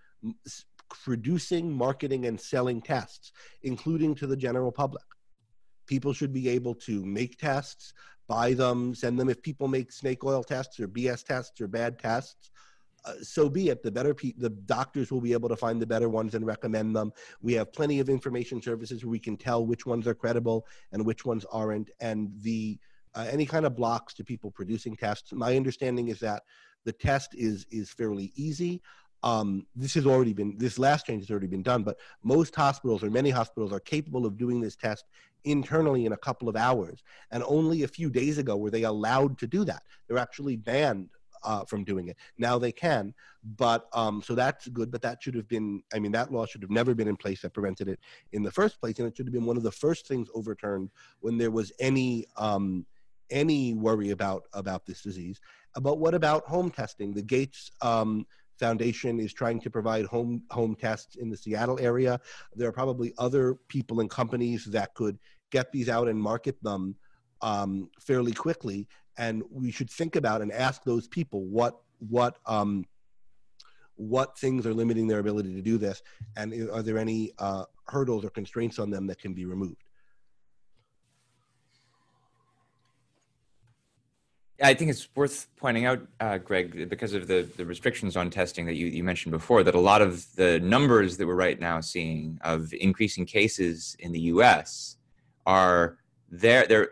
producing, marketing, and selling tests, including to the general public. People should be able to make tests, buy them, send them. If people make snake oil tests or BS tests or bad tests, uh, so be it. The better pe- the doctors will be able to find the better ones and recommend them. We have plenty of information services where we can tell which ones are credible and which ones aren't. And the uh, any kind of blocks to people producing tests. My understanding is that the test is is fairly easy. Um, this has already been this last change has already been done, but most hospitals or many hospitals are capable of doing this test internally in a couple of hours. And only a few days ago were they allowed to do that. They're actually banned uh, from doing it. Now they can, but um, so that's good. But that should have been, I mean, that law should have never been in place that prevented it in the first place, and it should have been one of the first things overturned when there was any um, any worry about about this disease. But what about home testing? The Gates um, Foundation is trying to provide home home tests in the Seattle area. There are probably other people and companies that could get these out and market them um, fairly quickly and we should think about and ask those people what what um, what things are limiting their ability to do this, and are there any uh, hurdles or constraints on them that can be removed? I think it's worth pointing out, uh, Greg, because of the, the restrictions on testing that you, you mentioned before, that a lot of the numbers that we're right now seeing of increasing cases in the U.S. are there. They're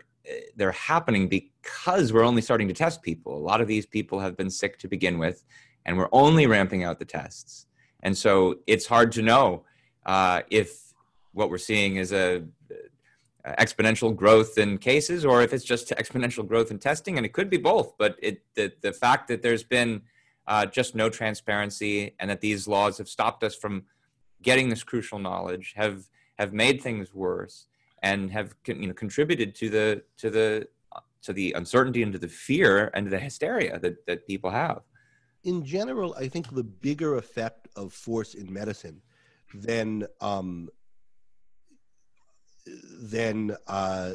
they're happening because we're only starting to test people. A lot of these people have been sick to begin with, and we're only ramping out the tests. And so it's hard to know uh, if what we're seeing is a, a, exponential growth in cases or if it's just exponential growth in testing. And it could be both. But it, the, the fact that there's been uh, just no transparency and that these laws have stopped us from getting this crucial knowledge have have made things worse and have you know contributed to the to the to the uncertainty and to the fear and the hysteria that, that people have. In general, I think the bigger effect of force in medicine than um, than uh,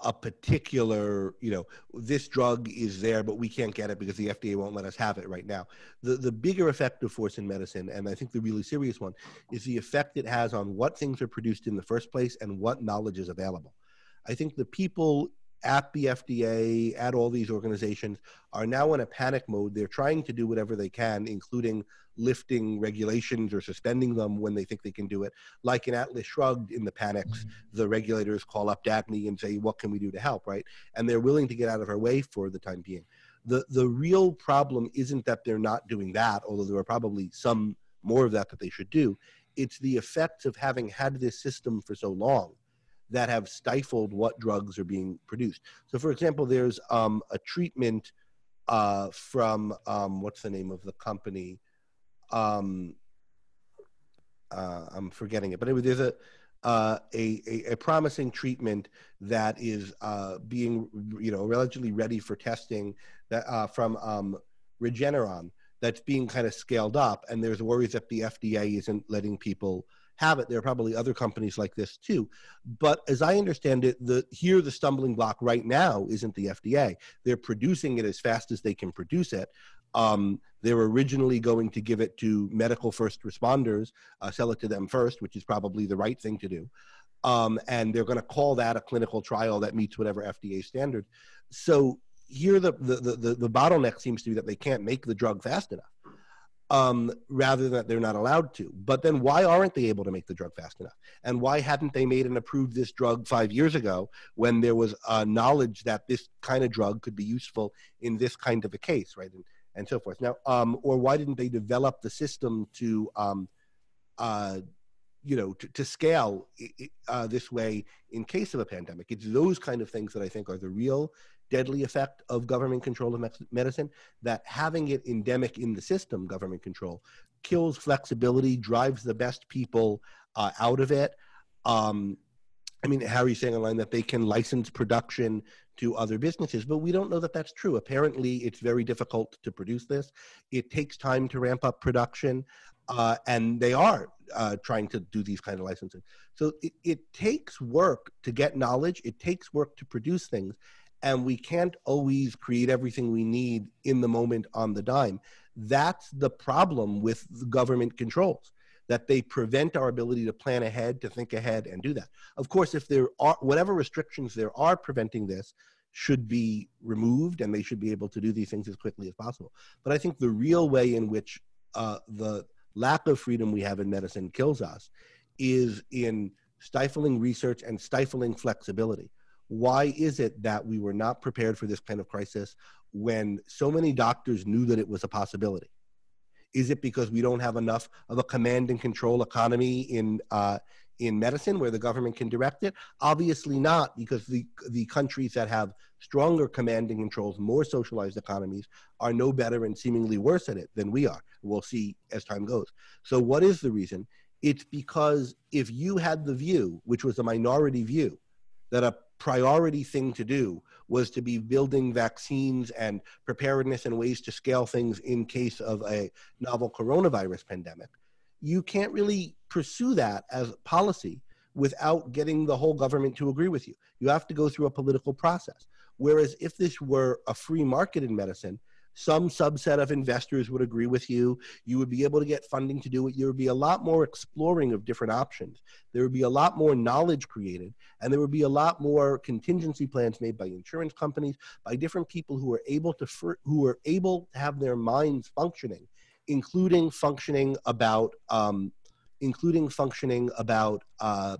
a particular, you know, this drug is there, but we can't get it because the FDA won't let us have it right now. The, the bigger effect of force in medicine, and I think the really serious one, is the effect it has on what things are produced in the first place and what knowledge is available. I think the people at the FDA, at all these organizations, are now in a panic mode. They're trying to do whatever they can, including lifting regulations or suspending them when they think they can do it. Like in Atlas Shrugged, in the panics, mm-hmm. the regulators call up DAGNY and say, "What can we do to help?" Right, and they're willing to get out of our way for the time being. the The real problem isn't that they're not doing that, although there are probably some more of that that they should do. it's the effects of having had this system for so long that have stifled what drugs are being produced. So, for example, there's um, a treatment uh, from um, what's the name of the company? Um, uh, I'm forgetting it, but anyway, there's a, uh, a, a, a promising treatment that is uh, being you know relatively ready for testing that uh, from um, Regeneron that's being kind of scaled up, and there's worries that the FDA isn't letting people have it. There are probably other companies like this too. But as I understand it, the here the stumbling block right now isn't the FDA. They're producing it as fast as they can produce it. Um, they were originally going to give it to medical first responders, uh, sell it to them first, which is probably the right thing to do. Um, and they're going to call that a clinical trial that meets whatever FDA standard. So here, the, the, the, the bottleneck seems to be that they can't make the drug fast enough um, rather than that they're not allowed to. But then why aren't they able to make the drug fast enough? And why hadn't they made and approved this drug five years ago when there was uh, knowledge that this kind of drug could be useful in this kind of a case, right? And, and so forth. Now, um, or why didn't they develop the system to, um, uh, you know, to, to scale uh, this way in case of a pandemic? It's those kind of things that I think are the real deadly effect of government control of medicine that having it endemic in the system, government control, kills flexibility, drives the best people uh, out of it. Um, I mean, Harry's saying online that they can license production to other businesses, but we don't know that that's true. Apparently, it's very difficult to produce this. It takes time to ramp up production, uh, and they are uh, trying to do these kind of licensing. So it, it takes work to get knowledge. It takes work to produce things, and we can't always create everything we need in the moment on the dime. That's the problem with the government controls that they prevent our ability to plan ahead, to think ahead, and do that. Of course, if there are whatever restrictions there are preventing this, should be removed, and they should be able to do these things as quickly as possible. But I think the real way in which uh, the lack of freedom we have in medicine kills us is in stifling research and stifling flexibility. Why is it that we were not prepared for this kind of crisis when so many doctors knew that it was a possibility? Is it because we don't have enough of a command and control economy in uh, in medicine where the government can direct it? Obviously not, because the the countries that have stronger command and controls, more socialized economies, are no better and seemingly worse at it than we are. We'll see as time goes. So, what is the reason? It's because if you had the view, which was a minority view, that a priority thing to do was to be building vaccines and preparedness and ways to scale things in case of a novel coronavirus pandemic. You can't really pursue that as policy without getting the whole government to agree with you. You have to go through a political process. Whereas if this were a free market in medicine, some subset of investors would agree with you. You would be able to get funding to do it. There would be a lot more exploring of different options. There would be a lot more knowledge created, and there would be a lot more contingency plans made by insurance companies, by different people who are able to who are able to have their minds functioning, including functioning about um, including functioning about uh,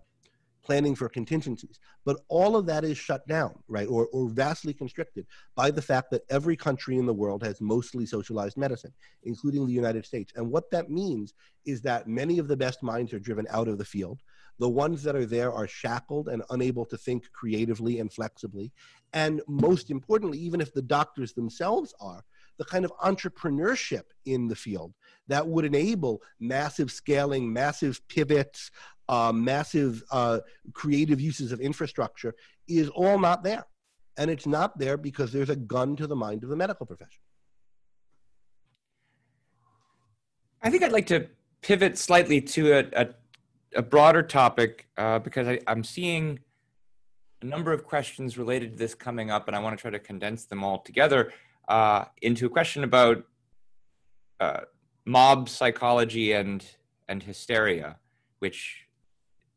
planning for contingencies. But all of that is shut down, right, or, or vastly constricted by the fact that every country in the world has mostly socialized medicine, including the United States. And what that means is that many of the best minds are driven out of the field. The ones that are there are shackled and unable to think creatively and flexibly. And most importantly, even if the doctors themselves are, the kind of entrepreneurship in the field that would enable massive scaling, massive pivots, uh, massive uh, creative uses of infrastructure is all not there. And it's not there because there's a gun to the mind of the medical profession. I think I'd like to pivot slightly to a, a, a broader topic uh, because I, I'm seeing a number of questions related to this coming up, and I want to try to condense them all together uh, into a question about uh, mob psychology and and hysteria, which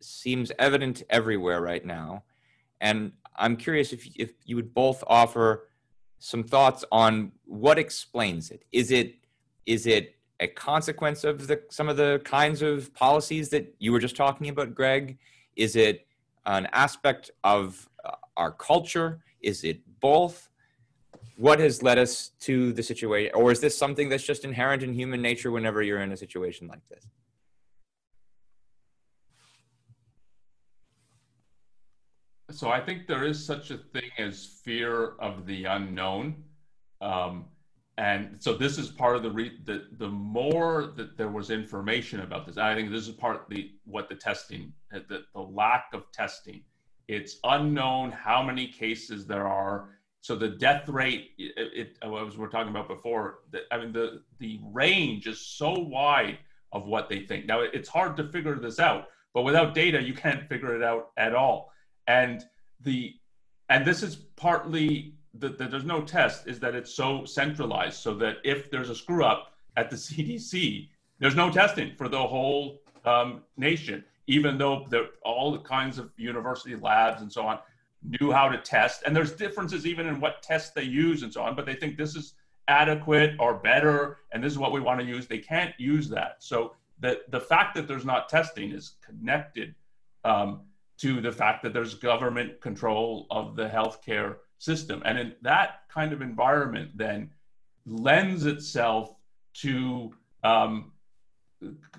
seems evident everywhere right now. And I'm curious if, if you would both offer some thoughts on what explains it. Is it is it a consequence of the some of the kinds of policies that you were just talking about, Greg? Is it an aspect of uh, our culture? Is it both? What has led us to the situation, or is this something that's just inherent in human nature whenever you're in a situation like this? So I think there is such a thing as fear of the unknown. Um, and so this is part of the re- the the more that there was information about this i think this is part of the what the testing the, the lack of testing. It's unknown how many cases there are. So the death rate it, it as we are talking about before i mean the the range is so wide of what they think. Now it's hard to figure this out but without data you can't figure it out at all and the and this is partly that, there's no test is that it's so centralized so that if there's a screw up at the CDC, there's no testing for the whole um, nation, even though all the kinds of university labs and so on knew how to test. And there's differences even in what tests they use and so on, but they think this is adequate or better, and this is what we want to use. They can't use that. So the, the fact that there's not testing is connected um, to the fact that there's government control of the healthcare system. And in that kind of environment, then lends itself to um,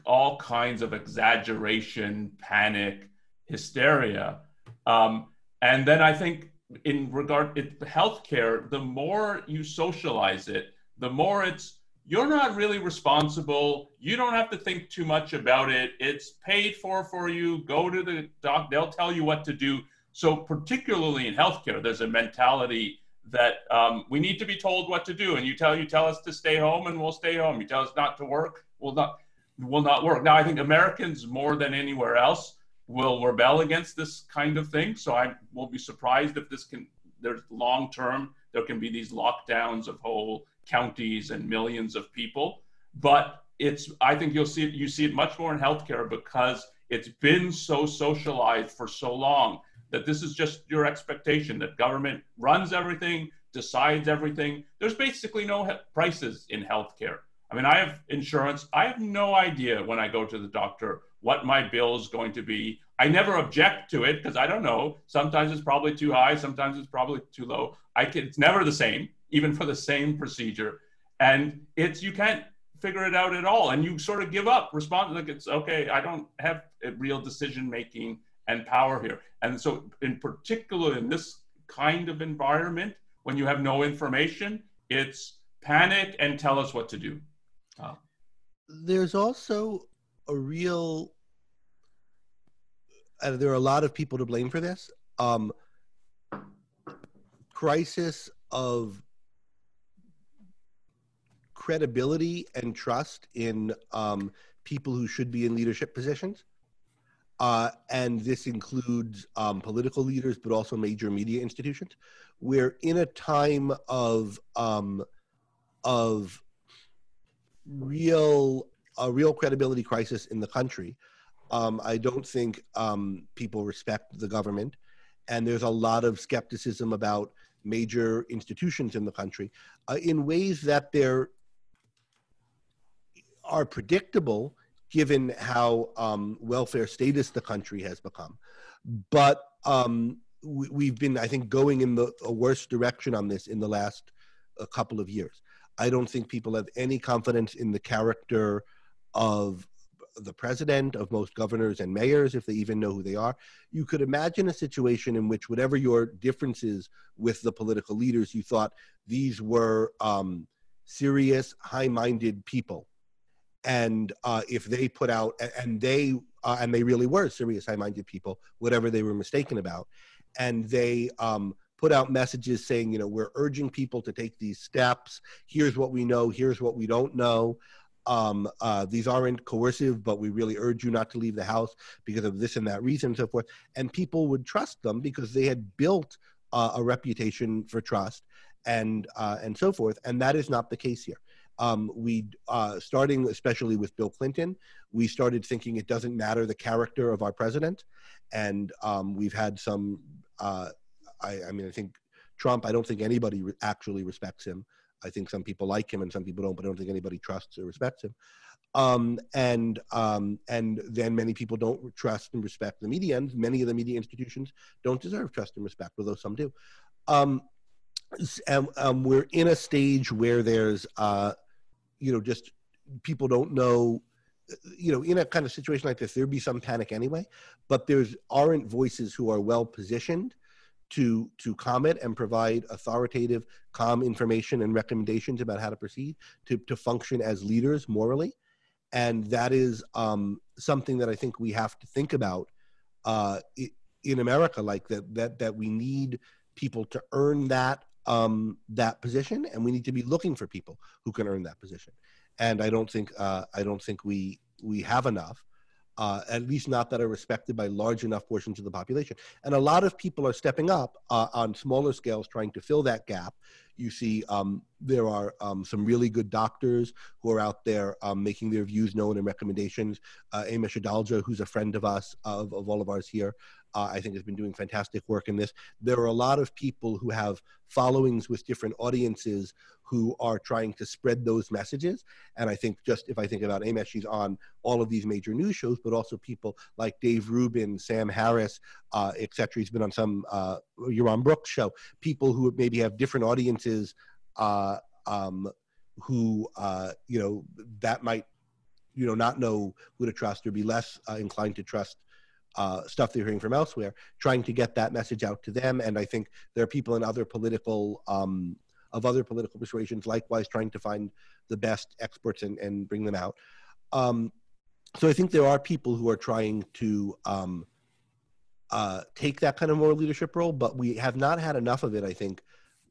all kinds of exaggeration, panic, hysteria. Um, and then I think in regard to healthcare, the more you socialize it, the more it's you're not really responsible. You don't have to think too much about it. It's paid for for you. Go to the doc. They'll tell you what to do. So, particularly in healthcare, there's a mentality that um, we need to be told what to do. And you tell you tell us to stay home, and we'll stay home. You tell us not to work, we'll not will not work. Now, I think Americans more than anywhere else will rebel against this kind of thing. So I will be surprised if this can. There's long term. There can be these lockdowns of whole counties and millions of people. But it's. I think you'll see it. You see it much more in healthcare because it's been so socialized for so long that this is just your expectation that government runs everything, decides everything. There's basically no he- prices in healthcare. I mean, I have insurance. I have no idea when I go to the doctor what my bill is going to be. I never object to it because I don't know. Sometimes it's probably too high, sometimes it's probably too low. I can, it's never the same, even for the same procedure. And it's you can't figure it out at all, and you sort of give up. Respond like it's okay. I don't have real decision making and power here. And so, in particular, in this kind of environment, when you have no information, it's panic and tell us what to do. There's also a real, uh, there are a lot of people to blame for this. Um, crisis of credibility and trust in um, people who should be in leadership positions. Uh, and this includes um, political leaders, but also major media institutions. We're in a time of um, of real a real credibility crisis in the country. Um, I don't think um, people respect the government, and there's a lot of skepticism about major institutions in the country uh, in ways that they're are predictable given how um, welfare status the country has become. But um, we, have been, I think, going in the a worse direction on this in the last a couple of years. I don't think people have any confidence in the character of the president, of most governors and mayors, if they even know who they are. You could imagine a situation in which, whatever your differences with the political leaders, you thought these were um, serious, high minded people and uh, if they put out and they uh, and they really were serious high-minded people whatever they were mistaken about and they um, put out messages saying you know we're urging people to take these steps. Here's what we know. Here's what we don't know. Um, uh, these aren't coercive but we really urge you not to leave the house because of this and that reason and so forth. And people would trust them because they had built uh, a reputation for trust and uh, and so forth. And that is not the case here um, we uh, starting especially with Bill Clinton, we started thinking it doesn't matter the character of our president, and um, we've had some. Uh, I, I, mean, I think Trump. I don't think anybody re- actually respects him. I think some people like him and some people don't, but I don't think anybody trusts or respects him. Um, and um, and then many people don't trust and respect the media, and many of the media institutions don't deserve trust and respect, although some do. Um, and um, we're in a stage where there's uh, you know, just people don't know you know, in a kind of situation like this, there'd be some panic anyway, but there's aren't voices who are well positioned to to comment and provide authoritative, calm information and recommendations about how to proceed to to function as leaders morally, and that is um, something that I think we have to think about uh, in America, like that that that we need people to earn that um, that position, and we need to be looking for people who can earn that position. And I don't think uh, I don't think we we have enough uh, at least not that are respected by large enough portions of the population. And a lot of people are stepping up uh, on smaller scales trying to fill that gap. You see, um, there are um, some really good doctors who are out there um, making their views known and recommendations. Uh, Amesh Adalja, who's a friend of us, of, of all of ours here, uh, I think has been doing fantastic work in this. There are a lot of people who have followings with different audiences who are trying to spread those messages. And I think just if I think about Amesh, she's on all of these major news shows, but also people like Dave Rubin, Sam Harris, uh, etc. He's been on some uh, Yaron Brook's show. People who maybe have different audiences uh, um, who, uh, you know, that might, you know, not know who to trust or be less uh, inclined to trust uh, stuff they're hearing from elsewhere, trying to get that message out to them. And I think there are people in other political um, of other political persuasions, likewise trying to find the best experts and, and bring them out. Um, so I think there are people who are trying to um, uh, take that kind of moral leadership role, but we have not had enough of it. I think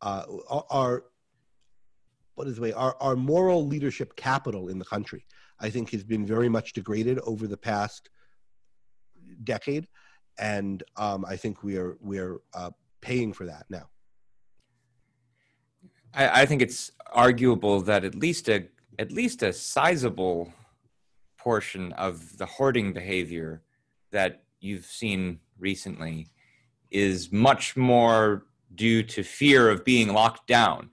uh, our what is the way our, our moral leadership capital in the country, I think, has been very much degraded over the past decade, and um, I think we are we are uh, paying for that now. I, I think it's arguable that at least a at least a sizable portion of the hoarding behavior that you've seen recently is much more due to fear of being locked down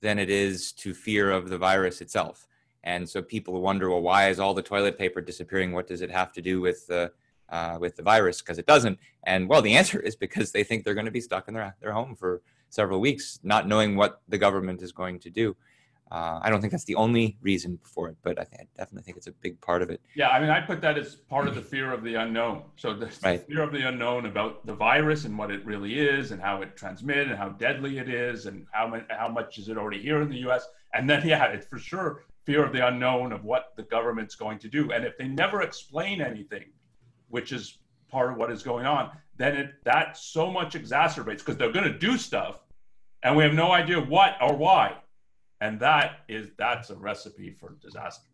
than it is to fear of the virus itself. And so people wonder, well, why is all the toilet paper disappearing? What does it have to do with the uh, with the virus? Because it doesn't. And well, the answer is because they think they're going to be stuck in their their home for several weeks, not knowing what the government is going to do. Uh, I don't think that's the only reason for it, but I, think, I, definitely think it's a big part of it. Yeah, I mean, I put that as part of the fear of the unknown. So the, right. fear of the unknown about the virus and what it really is, and how it transmits, and how deadly it is, and how much how much is it already here in the U.S. And then, yeah, it's for sure fear of the unknown of what the government's going to do. And if they never explain anything, which is part of what is going on, then it that so much exacerbates because they're going to do stuff and we have no idea what or why and that is that's a recipe for disaster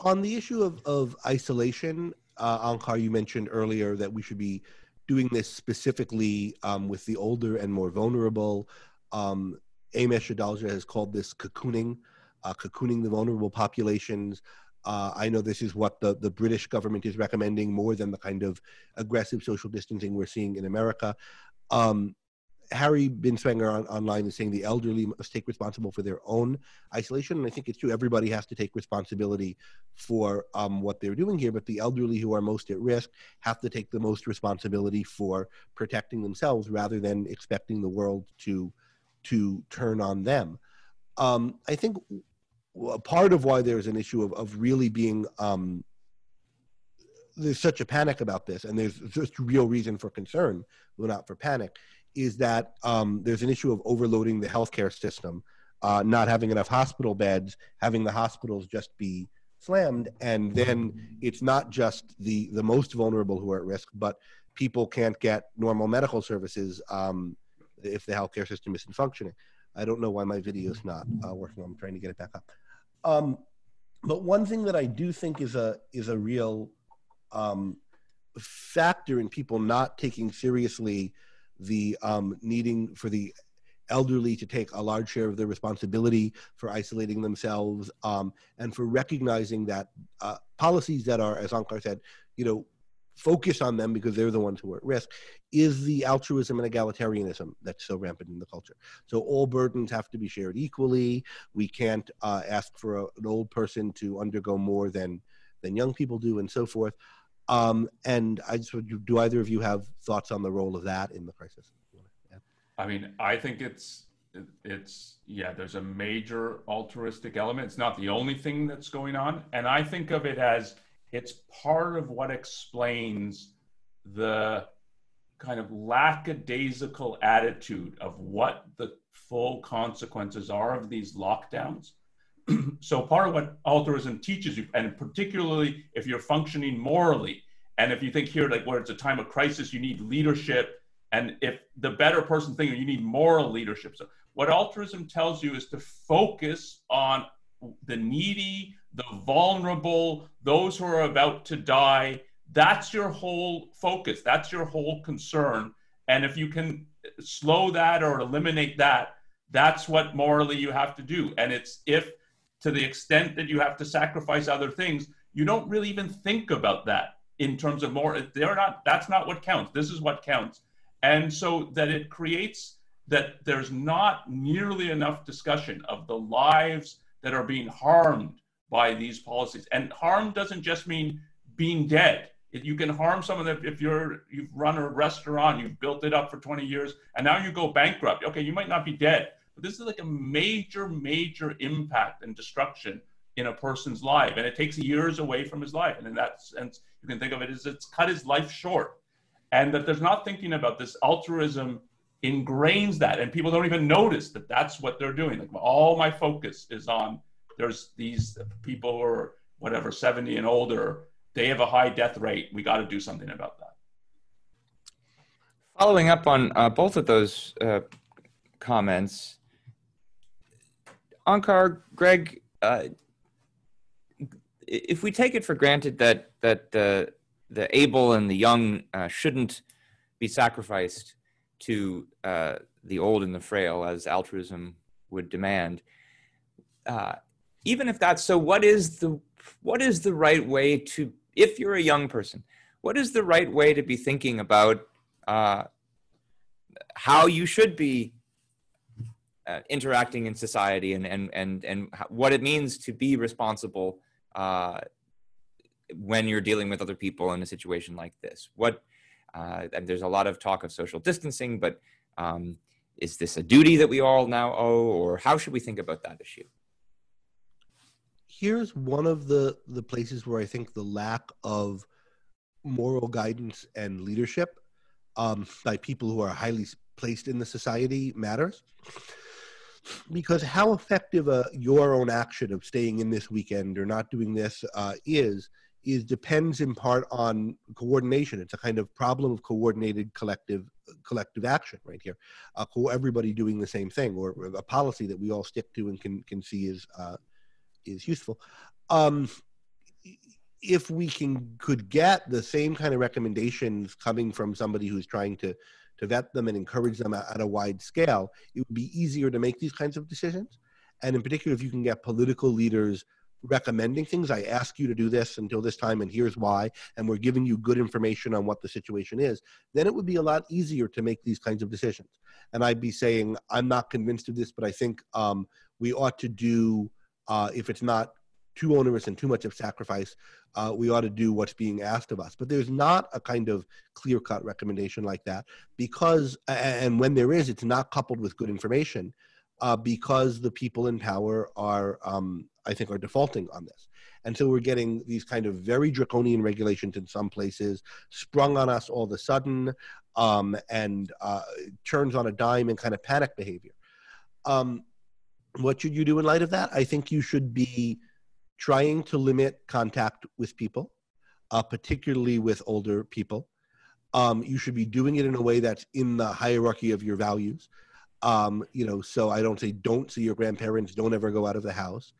on the issue of, of isolation uh, Onkar, you mentioned earlier that we should be doing this specifically um, with the older and more vulnerable um, Amesh Adalja has called this cocooning, uh, cocooning the vulnerable populations. Uh, I know this is what the, the British government is recommending more than the kind of aggressive social distancing we're seeing in America. Um, Harry Binswanger on, online is saying the elderly must take responsible for their own isolation, and I think it's true. Everybody has to take responsibility for um, what they're doing here, but the elderly who are most at risk have to take the most responsibility for protecting themselves rather than expecting the world to to turn on them. Um, I think part of why there's an issue of, of really being um, there's such a panic about this, and there's just real reason for concern, though not for panic, is that um, there's an issue of overloading the healthcare system, uh, not having enough hospital beds, having the hospitals just be slammed, and then it's not just the the most vulnerable who are at risk, but people can't get normal medical services um, if the healthcare system isn't functioning. I don't know why my video is not uh, working. I'm trying to get it back up. Um, but one thing that I do think is a is a real um, factor in people not taking seriously the um, needing for the elderly to take a large share of their responsibility for isolating themselves um, and for recognizing that uh, policies that are, as Onkar said, you know, focus on them because they're the ones who are at risk is the altruism and egalitarianism that's so rampant in the culture. So all burdens have to be shared equally. We can't uh, ask for a, an old person to undergo more than than young people do, and so forth. Um, and I just do either of you have thoughts on the role of that in the crisis? I mean, I think it's it's yeah. There's a major altruistic element. It's not the only thing that's going on, and I think of it as it's part of what explains the kind of lackadaisical attitude of what the full consequences are of these lockdowns. so part of what altruism teaches you, and particularly if you're functioning morally, and if you think here like where it's a time of crisis, you need leadership, and if the better person thinking you need moral leadership. So what altruism tells you is to focus on the needy, the vulnerable, those who are about to die. That's your whole focus. That's your whole concern. And if you can slow that or eliminate that, that's what morally you have to do. And it's if to the extent that you have to sacrifice other things, you don't really even think about that in terms of more. They're not. That's not what counts. This is what counts. And so that it creates that there's not nearly enough discussion of the lives that are being harmed by these policies. And harm doesn't just mean being dead. You can harm someone if, if you're you've run a restaurant, you've built it up for 20 years, and now you go bankrupt. Okay, you might not be dead, but this is like a major, major impact and destruction in a person's life. And it takes years away from his life. And in that sense, you can think of it as it's cut his life short. And that there's not thinking about this altruism ingrains that. And people don't even notice that that's what they're doing. Like all my focus is on there's these people who are whatever, 70 and older, they have a high death rate. We got to do something about that. Following up on uh, both of those uh, comments, Onkar, Greg, uh, if we take it for granted that that the the able and the young uh, shouldn't be sacrificed to uh, the old and the frail, as altruism would demand, uh, even if that's so, what is the what is the right way to if you're a young person? What is the right way to be thinking about uh, how you should be uh, interacting in society and, and, and, and what it means to be responsible uh, when you're dealing with other people in a situation like this. What, uh, and there's a lot of talk of social distancing, but um, is this a duty that we all now owe, or how should we think about that issue? Here's one of the, the places where I think the lack of moral guidance and leadership um, by people who are highly placed in the society matters because how effective uh, your own action of staying in this weekend or not doing this uh, is is depends in part on coordination. It's a kind of problem of coordinated collective collective action right here. Uh, everybody doing the same thing or a policy that we all stick to and can can see is uh, is useful. Um, if we can could get the same kind of recommendations coming from somebody who's trying to to vet them and encourage them at, a wide scale, it would be easier to make these kinds of decisions. And in particular, if you can get political leaders recommending things, I ask you to do this until this time, and here's why, and we're giving you good information on what the situation is, then it would be a lot easier to make these kinds of decisions. And I'd be saying, I'm not convinced of this, but I think um, we ought to do, uh, if it's not too onerous and too much of sacrifice, uh, we ought to do what's being asked of us. But there's not a kind of clear cut recommendation like that because, and when there is, it's not coupled with good information uh, because the people in power are, um, I think, are defaulting on this. And so we're getting these kind of very draconian regulations in some places sprung on us all of a sudden um, and uh, turns on a dime and kind of panic behavior. Um, what should you do in light of that? I think you should be trying to limit contact with people, uh, particularly with older people. Um, you should be doing it in a way that's in the hierarchy of your values. Um, you know, so I don't say don't see your grandparents, don't ever go out of the house.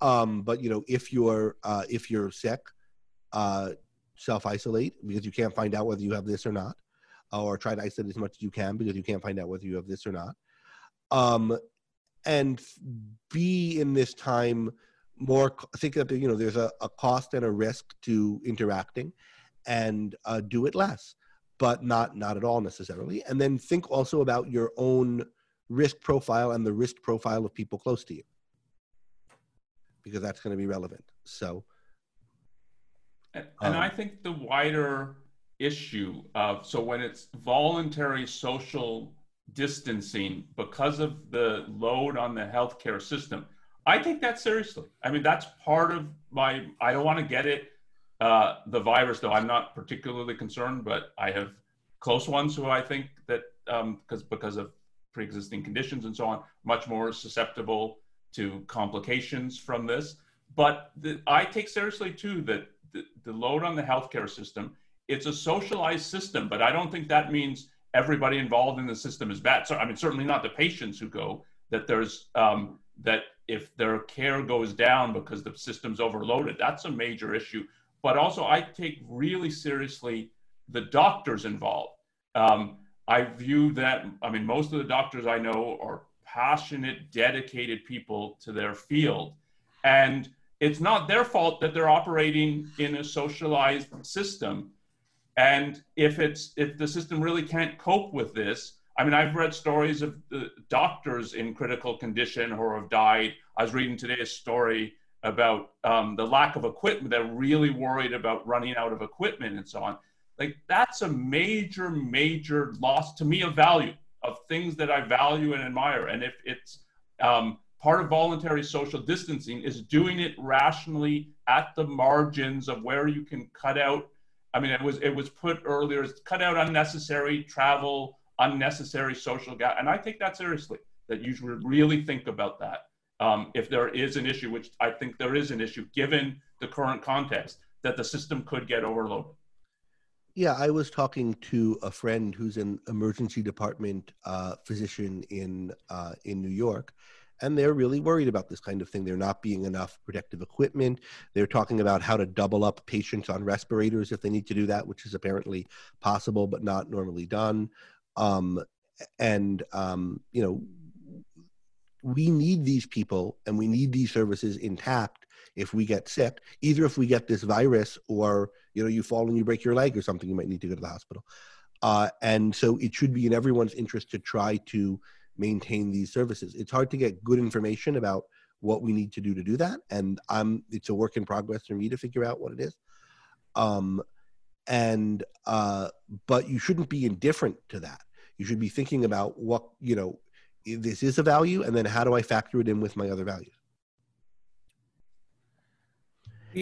Um, but you know, if you're uh, if you're sick, uh, self isolate because you can't find out whether you have this or not, or try to isolate as much as you can because you can't find out whether you have this or not. Um, and be in this time more think that you know there's a, a cost and a risk to interacting and uh, do it less but not not at all necessarily. And then think also about your own risk profile and the risk profile of people close to you. Because that's going to be relevant. So and, and um, i think the wider issue of so when it's voluntary social distancing because of the load on the healthcare system I take that seriously. I mean, that's part of my. I don't want to get it. Uh, the virus, though, I'm not particularly concerned, but I have close ones who I think that because um, because of pre-existing conditions and so on, much more susceptible to complications from this. But the, I take seriously too that the, the load on the healthcare system. It's a socialized system, but I don't think that means everybody involved in the system is bad. So I mean, certainly not the patients who go. That there's um, that if their care goes down because the system's overloaded, that's a major issue. But also, I take really seriously the doctors involved. Um, I view that. I mean, most of the doctors I know are passionate, dedicated people to their field, and it's not their fault that they're operating in a socialized system and if it's if the system really can't cope with this, I mean, I've read stories of doctors in critical condition who have died. I was reading today a story about um, the lack of equipment. They're really worried about running out of equipment and so on. Like that's a major, major loss to me of value of things that I value and admire. And if it's um, part of voluntary social distancing is doing it rationally at the margins of where you can cut out I mean, it was it was put earlier, It's cut out unnecessary travel, unnecessary social gap, and I take that seriously. That you should really think about that. Um, if there is an issue, which I think there is an issue, given the current context, that the system could get overloaded. Yeah, I was talking to a friend who's an emergency department uh, physician in uh, in New York, and they're really worried about this kind of thing. They're not being enough protective equipment. They're talking about how to double up patients on respirators if they need to do that, which is apparently possible but not normally done. Um, and um, you know, we need these people and we need these services intact if we get sick. Either if we get this virus, or you know, you fall and you break your leg or something, you might need to go to the hospital. Uh, and so it should be in everyone's interest to try to maintain these services. It's hard to get good information about what we need to do to do that, and I'm it's a work in progress for me to figure out what it is. Um, and uh, but you shouldn't be indifferent to that. You should be thinking about what you know. This is a value, and then how do I factor it in with my other values?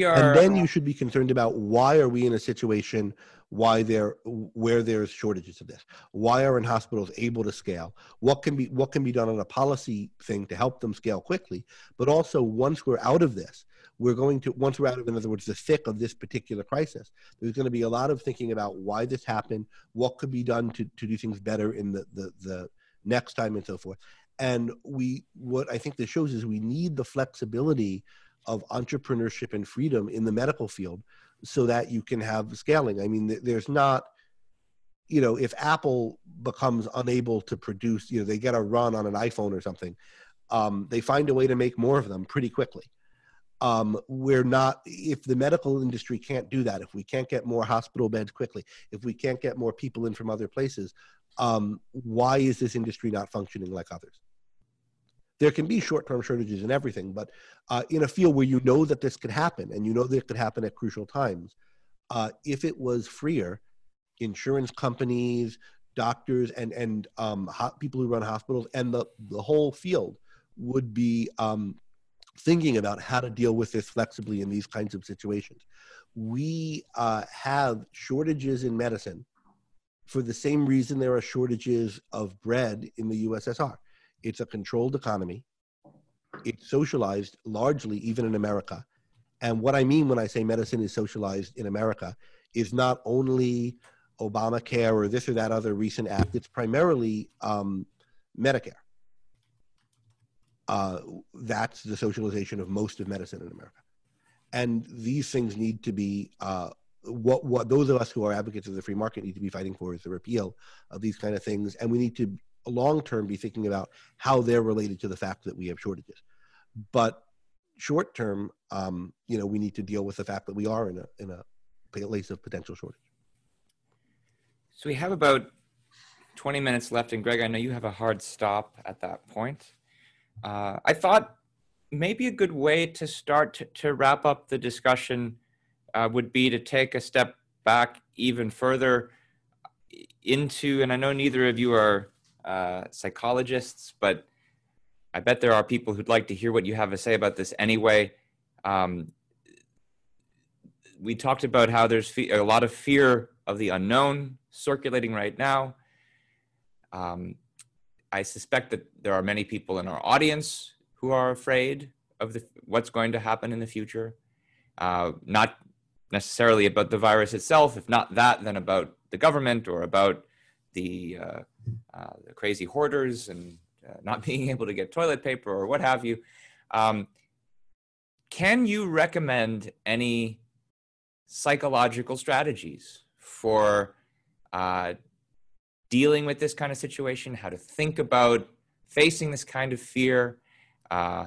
Are, and then you should be concerned about why are we in a situation why there where there's shortages of this why aren't hospitals able to scale what can be what can be done on a policy thing to help them scale quickly but also once we're out of this we're going to once we're out of in other words the thick of this particular crisis there's going to be a lot of thinking about why this happened what could be done to, to do things better in the, the the next time and so forth and we what i think this shows is we need the flexibility of entrepreneurship and freedom in the medical field so that you can have scaling. I mean, there's not, you know, if Apple becomes unable to produce, you know, they get a run on an iPhone or something, um, they find a way to make more of them pretty quickly. Um, we're not, if the medical industry can't do that, if we can't get more hospital beds quickly, if we can't get more people in from other places, um, why is this industry not functioning like others? there can be short-term shortages in everything, but uh, in a field where you know that this could happen and you know that it could happen at crucial times, uh, if it was freer, insurance companies, doctors, and and um, people who run hospitals and the the whole field would be um, thinking about how to deal with this flexibly in these kinds of situations. We uh, have shortages in medicine for the same reason there are shortages of bread in the USSR it's a controlled economy. It's socialized largely, even in America. And what I mean when I say medicine is socialized in America is not only Obamacare or this or that other recent act, it's primarily um, Medicare. Uh, that's the socialization of most of medicine in America. And these things need to be uh, what what those of us who are advocates of the free market need to be fighting for is the repeal of these kind of things, and we need to long term be thinking about how they're related to the fact that we have shortages. But short term, um, you know, we need to deal with the fact that we are in a in a place of potential shortage. So we have about 20 minutes left, and Greg, I know you have a hard stop at that point. Uh, I thought maybe a good way to start to, to wrap up the discussion uh, would be to take a step back even further into, and I know neither of you are uh, psychologists, but I bet there are people who'd like to hear what you have to say about this anyway. Um, we talked about how there's fe- a lot of fear of the unknown circulating right now. Um, I suspect that there are many people in our audience who are afraid of the, what's going to happen in the future. Uh, not necessarily about the virus itself. If not that, then about the government or about the, uh, uh, the crazy hoarders and uh, not being able to get toilet paper or what have you. Um, can you recommend any psychological strategies for uh, dealing with this kind of situation? How to think about facing this kind of fear? Uh,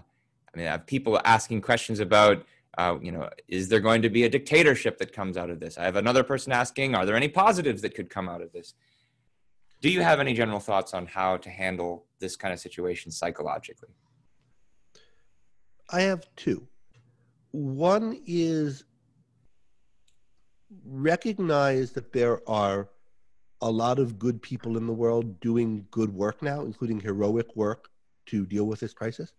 I mean, I have people asking questions about uh, you know, is there going to be a dictatorship that comes out of this? I have another person asking, are there any positives that could come out of this? Do you have any general thoughts on how to handle this kind of situation psychologically? I have two. One is recognize that there are a lot of good people in the world doing good work now, including heroic work to deal with this crisis.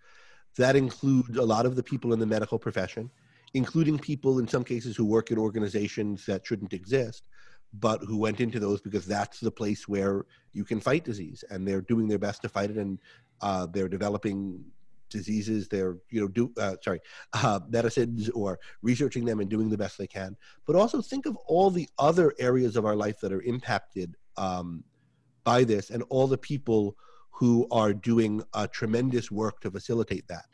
That includes a lot of the people in the medical profession including people in some cases who work in organizations that shouldn't exist, but who went into those because that's the place where you can fight disease, and they're doing their best to fight it, and uh, they're developing diseases they're you know do uh, sorry uh, medicines or researching them and doing the best they can. But also think of all the other areas of our life that are impacted um, by this and all the people who are doing uh, tremendous work to facilitate that.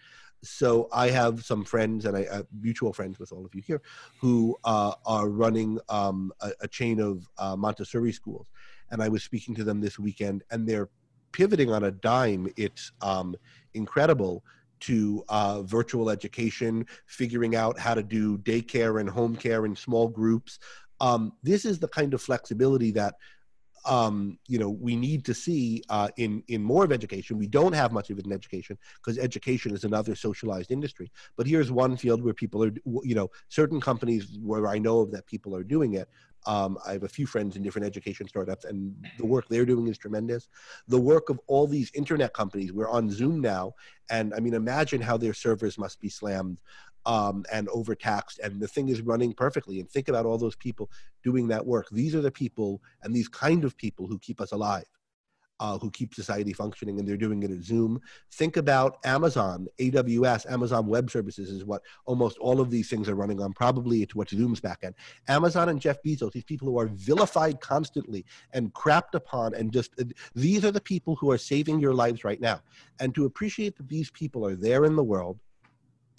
So I have some friends and I uh, mutual friends with all of you here who uh, are running um, a, a, chain of uh, Montessori schools, and I was speaking to them this weekend, and they're pivoting on a dime. It's um, incredible to uh, virtual education, figuring out how to do daycare and home care in small groups. Um, this is the kind of flexibility that um, you know we need to see uh, in in more of education. We don't have much of it in education because education is another socialized industry. But here's one field where people are, you know, certain companies where I know of that people are doing it. Um, I have a few friends in different education startups, and the work they're doing is tremendous. The work of all these internet companies, we're on Zoom now, and I mean, imagine how their servers must be slammed um, and overtaxed, and the thing is running perfectly. And think about all those people doing that work. These are the people and these kind of people who keep us alive. Uh, who keep society functioning and they're doing it at Zoom. Think about Amazon, AWS, Amazon Web Services is what almost all of these things are running on. Probably it's what Zoom's backend. Amazon and Jeff Bezos, these people who are vilified constantly and crapped upon, and just these are the people who are saving your lives right now. And to appreciate that these people are there in the world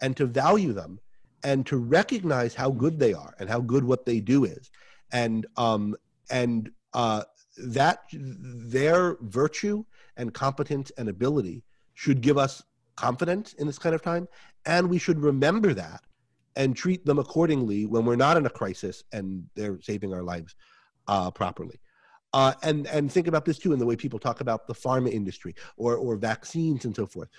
and to value them and to recognize how good they are and how good what they do is and um and uh that their virtue and competence and ability should give us confidence in this kind of time and we should remember that and treat them accordingly when we're not in a crisis and they're saving our lives uh, properly uh, and and think about this too in the way people talk about the pharma industry or or vaccines and so forth.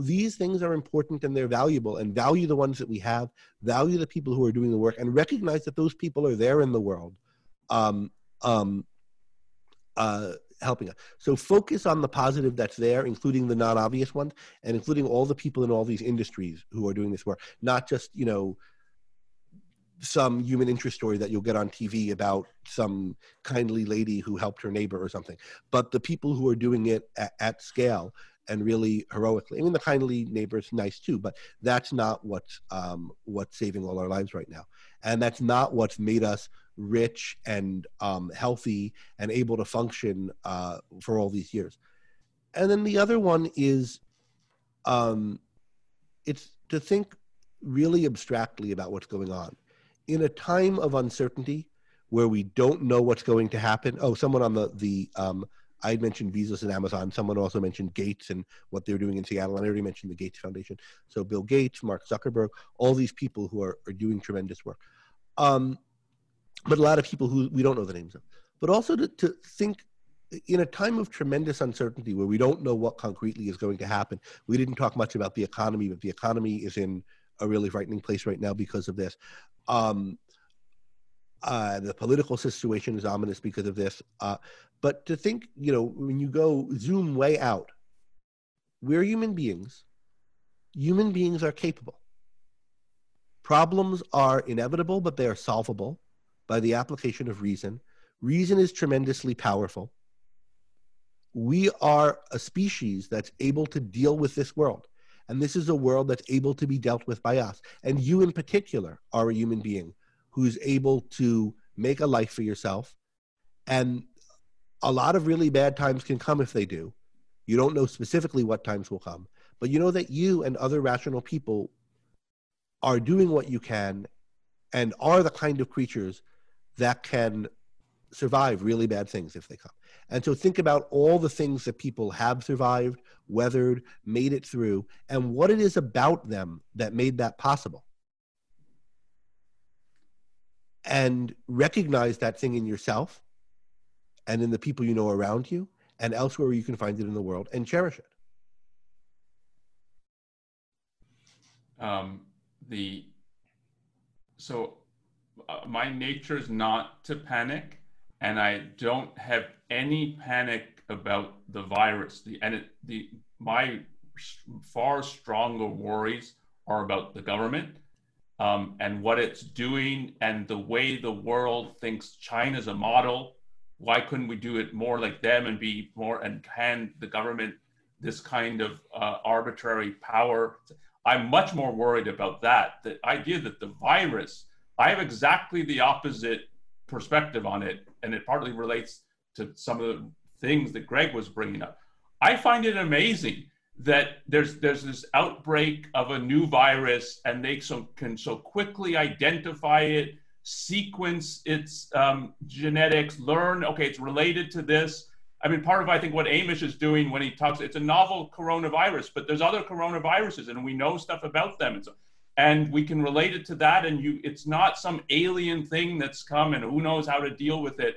These things are important and they're valuable, and value the ones that we have, value the people who are doing the work, and recognize that those people are there in the world, um, um, uh, helping us. So focus on the positive that's there, including the non-obvious ones, and including all the people in all these industries who are doing this work, not just you know some human interest story that you'll get on TV about some kindly lady who helped her neighbor or something, but the people who are doing it at, at scale and really heroically. I mean, the kindly neighbor is nice too, but that's not what's um, what's saving all our lives right now, and that's not what's made us rich and um, healthy and able to function uh, for all these years. And then the other one is, um, it's to think really abstractly about what's going on in a time of uncertainty where we don't know what's going to happen. Oh, someone on the the um, I mentioned Bezos and Amazon. Someone also mentioned Gates and what they're doing in Seattle. And I already mentioned the Gates Foundation. So Bill Gates, Mark Zuckerberg, all these people who are, are doing tremendous work. Um, but a lot of people who we don't know the names of. But also to, to think in a time of tremendous uncertainty where we don't know what concretely is going to happen. We didn't talk much about the economy, but the economy is in a really frightening place right now because of this. Um, uh, the political situation is ominous because of this. Uh, but to think, you know, when you go zoom way out, we're human beings. Human beings are capable. Problems are inevitable, but they are solvable by the application of reason. Reason is tremendously powerful. We are a species that's able to deal with this world. And this is a world that's able to be dealt with by us. And you, in particular, are a human being who's able to make a life for yourself. And a lot of really bad times can come if they do. You don't know specifically what times will come, but you know that you and other rational people are doing what you can and are the kind of creatures that can survive really bad things if they come. And so think about all the things that people have survived, weathered, made it through, and what it is about them that made that possible. And recognize that thing in yourself and in the people you know around you and elsewhere where you can find it in the world and cherish it. Um, the so uh, my nature is not to panic and I don't have any panic about the virus. The and it, the my far stronger worries are about the government um, and what it's doing and the way the world thinks China's a model. Why couldn't we do it more like them and be more and hand the government this kind of uh, arbitrary power? I'm much more worried about that. The idea that the virus, I have exactly the opposite perspective on it, and it partly relates to some of the things that Greg was bringing up. I find it amazing that there's there's this outbreak of a new virus, and they so, can so quickly identify it, sequence its um, genetics, learn okay, it's related to this. I mean, part of I think what Amesh is doing when he talks, it's a novel coronavirus, but there's other coronaviruses, and we know stuff about them. And so and we can relate it to that and you it's not some alien thing that's come and who knows how to deal with it.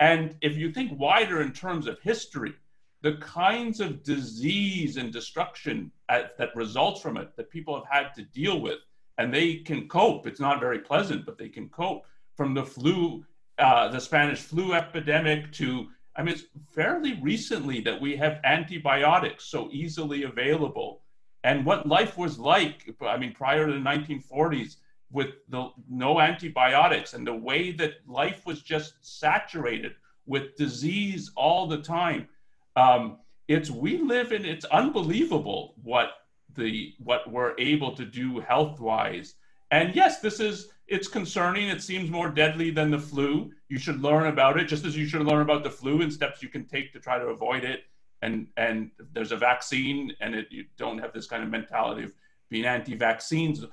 And if you think wider in terms of history the kinds of disease and destruction at, that results from it that people have had to deal with and they can cope it's not very pleasant but they can cope from the flu uh, the spanish flu epidemic to i mean it's fairly recently that we have antibiotics so easily available and what life was like i mean prior to the 1940s with the no antibiotics and the way that life was just saturated with disease all the time. Um, it's we live in it's unbelievable what the what we're able to do health wise and yes this is it's concerning. It seems more deadly than the flu. You should learn about it just as you should learn about the flu and steps you can take to try to avoid it and and there's a vaccine and it, you don't have this kind of mentality of being anti-vaccines.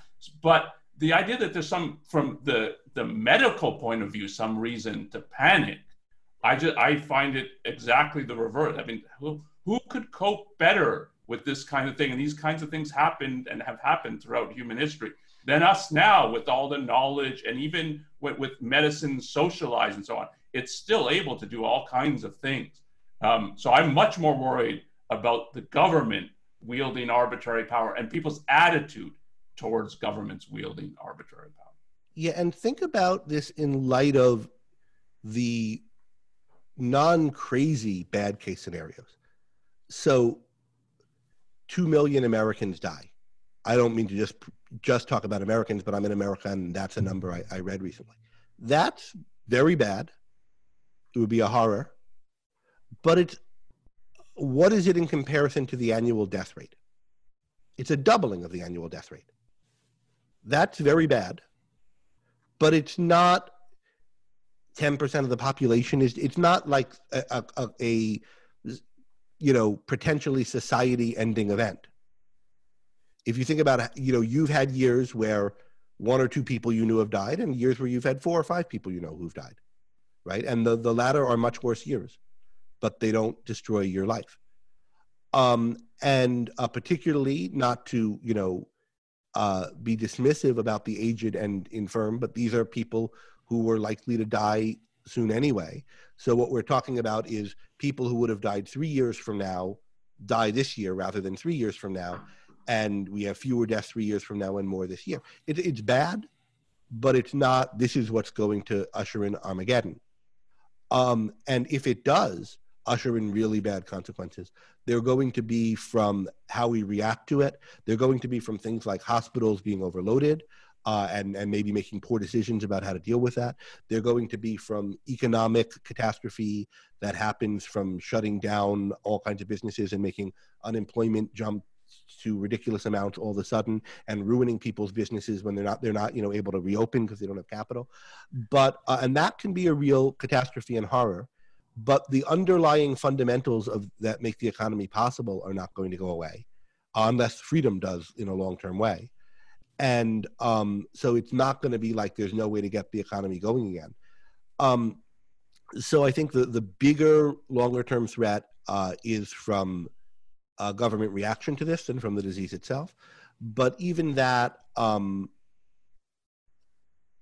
But the idea that there's some from the the medical point of view some reason to panic i just i find it exactly the reverse. I mean who, who could cope better with this kind of thing? And these kinds of things happened and have happened throughout human history. Than us now with all the knowledge and even with, with medicine socialized and so on it's still able to do all kinds of things um, so I'm much more worried about the government wielding arbitrary power and people's attitude towards governments wielding arbitrary power. Yeah, and think about this in light of the non crazy bad case scenarios. So, 2 million Americans die. I don't mean to just just talk about Americans, but I'm in America and that's a number I, I read recently. That's very bad. It would be a horror but it's what is it in comparison to the annual death rate? It's a doubling of the annual death rate. That's very bad, but it's not 10% of the population. Is It's not like a, a, a, you know, potentially society ending event. If you think about you know, you've had years where one or two people you knew have died and years where you've had four or five people you know who've died, right? And the, the latter are much worse years but they don't destroy your life. Um, and uh, particularly not to, you know, uh, be dismissive about the aged and infirm, but these are people who were likely to die soon anyway. So what we're talking about is people who would have died three years from now die this year rather than three years from now. And we have fewer deaths three years from now and more this year. It, it's bad, but it's not, this is what's going to usher in Armageddon. Um, and if it does, usher in really bad consequences. They're going to be from how we react to it. They're going to be from things like hospitals being overloaded, uh, and and maybe making poor decisions about how to deal with that. They're going to be from economic catastrophe that happens from shutting down all kinds of businesses and making unemployment jump to ridiculous amounts all of a sudden and ruining people's businesses when they're not they're not you know able to reopen because they don't have capital but uh, and that can be a real catastrophe and horror but the underlying fundamentals of that make the economy possible are not going to go away unless freedom does in a long-term way and um, so it's not going to be like there's no way to get the economy going again um, so i think the, the bigger longer term threat uh, is from government reaction to this than from the disease itself. But even that, um,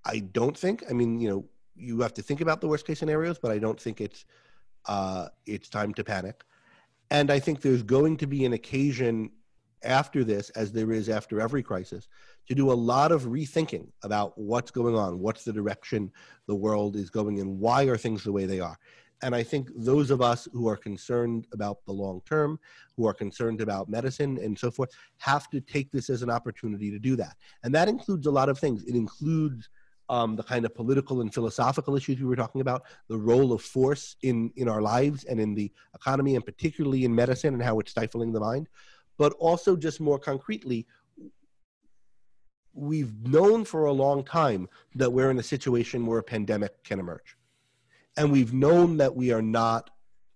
I don't think. I mean, you know, you have to think about the worst case scenarios, but I don't think it's uh, it's time to panic. And I think there's going to be an occasion after this, as there is after every crisis, to do a lot of rethinking about what's going on, what's the direction the world is going in, why are things the way they are. And I think those of us who are concerned about the long term, who are concerned about medicine and so forth, have to take this as an opportunity to do that. And that includes a lot of things. It includes um, the kind of political and philosophical issues we were talking about, the role of force in, in our lives and in the economy, and particularly in medicine and how it's stifling the mind. But also, just more concretely, we've known for a long time that we're in a situation where a pandemic can emerge and we've known that we are not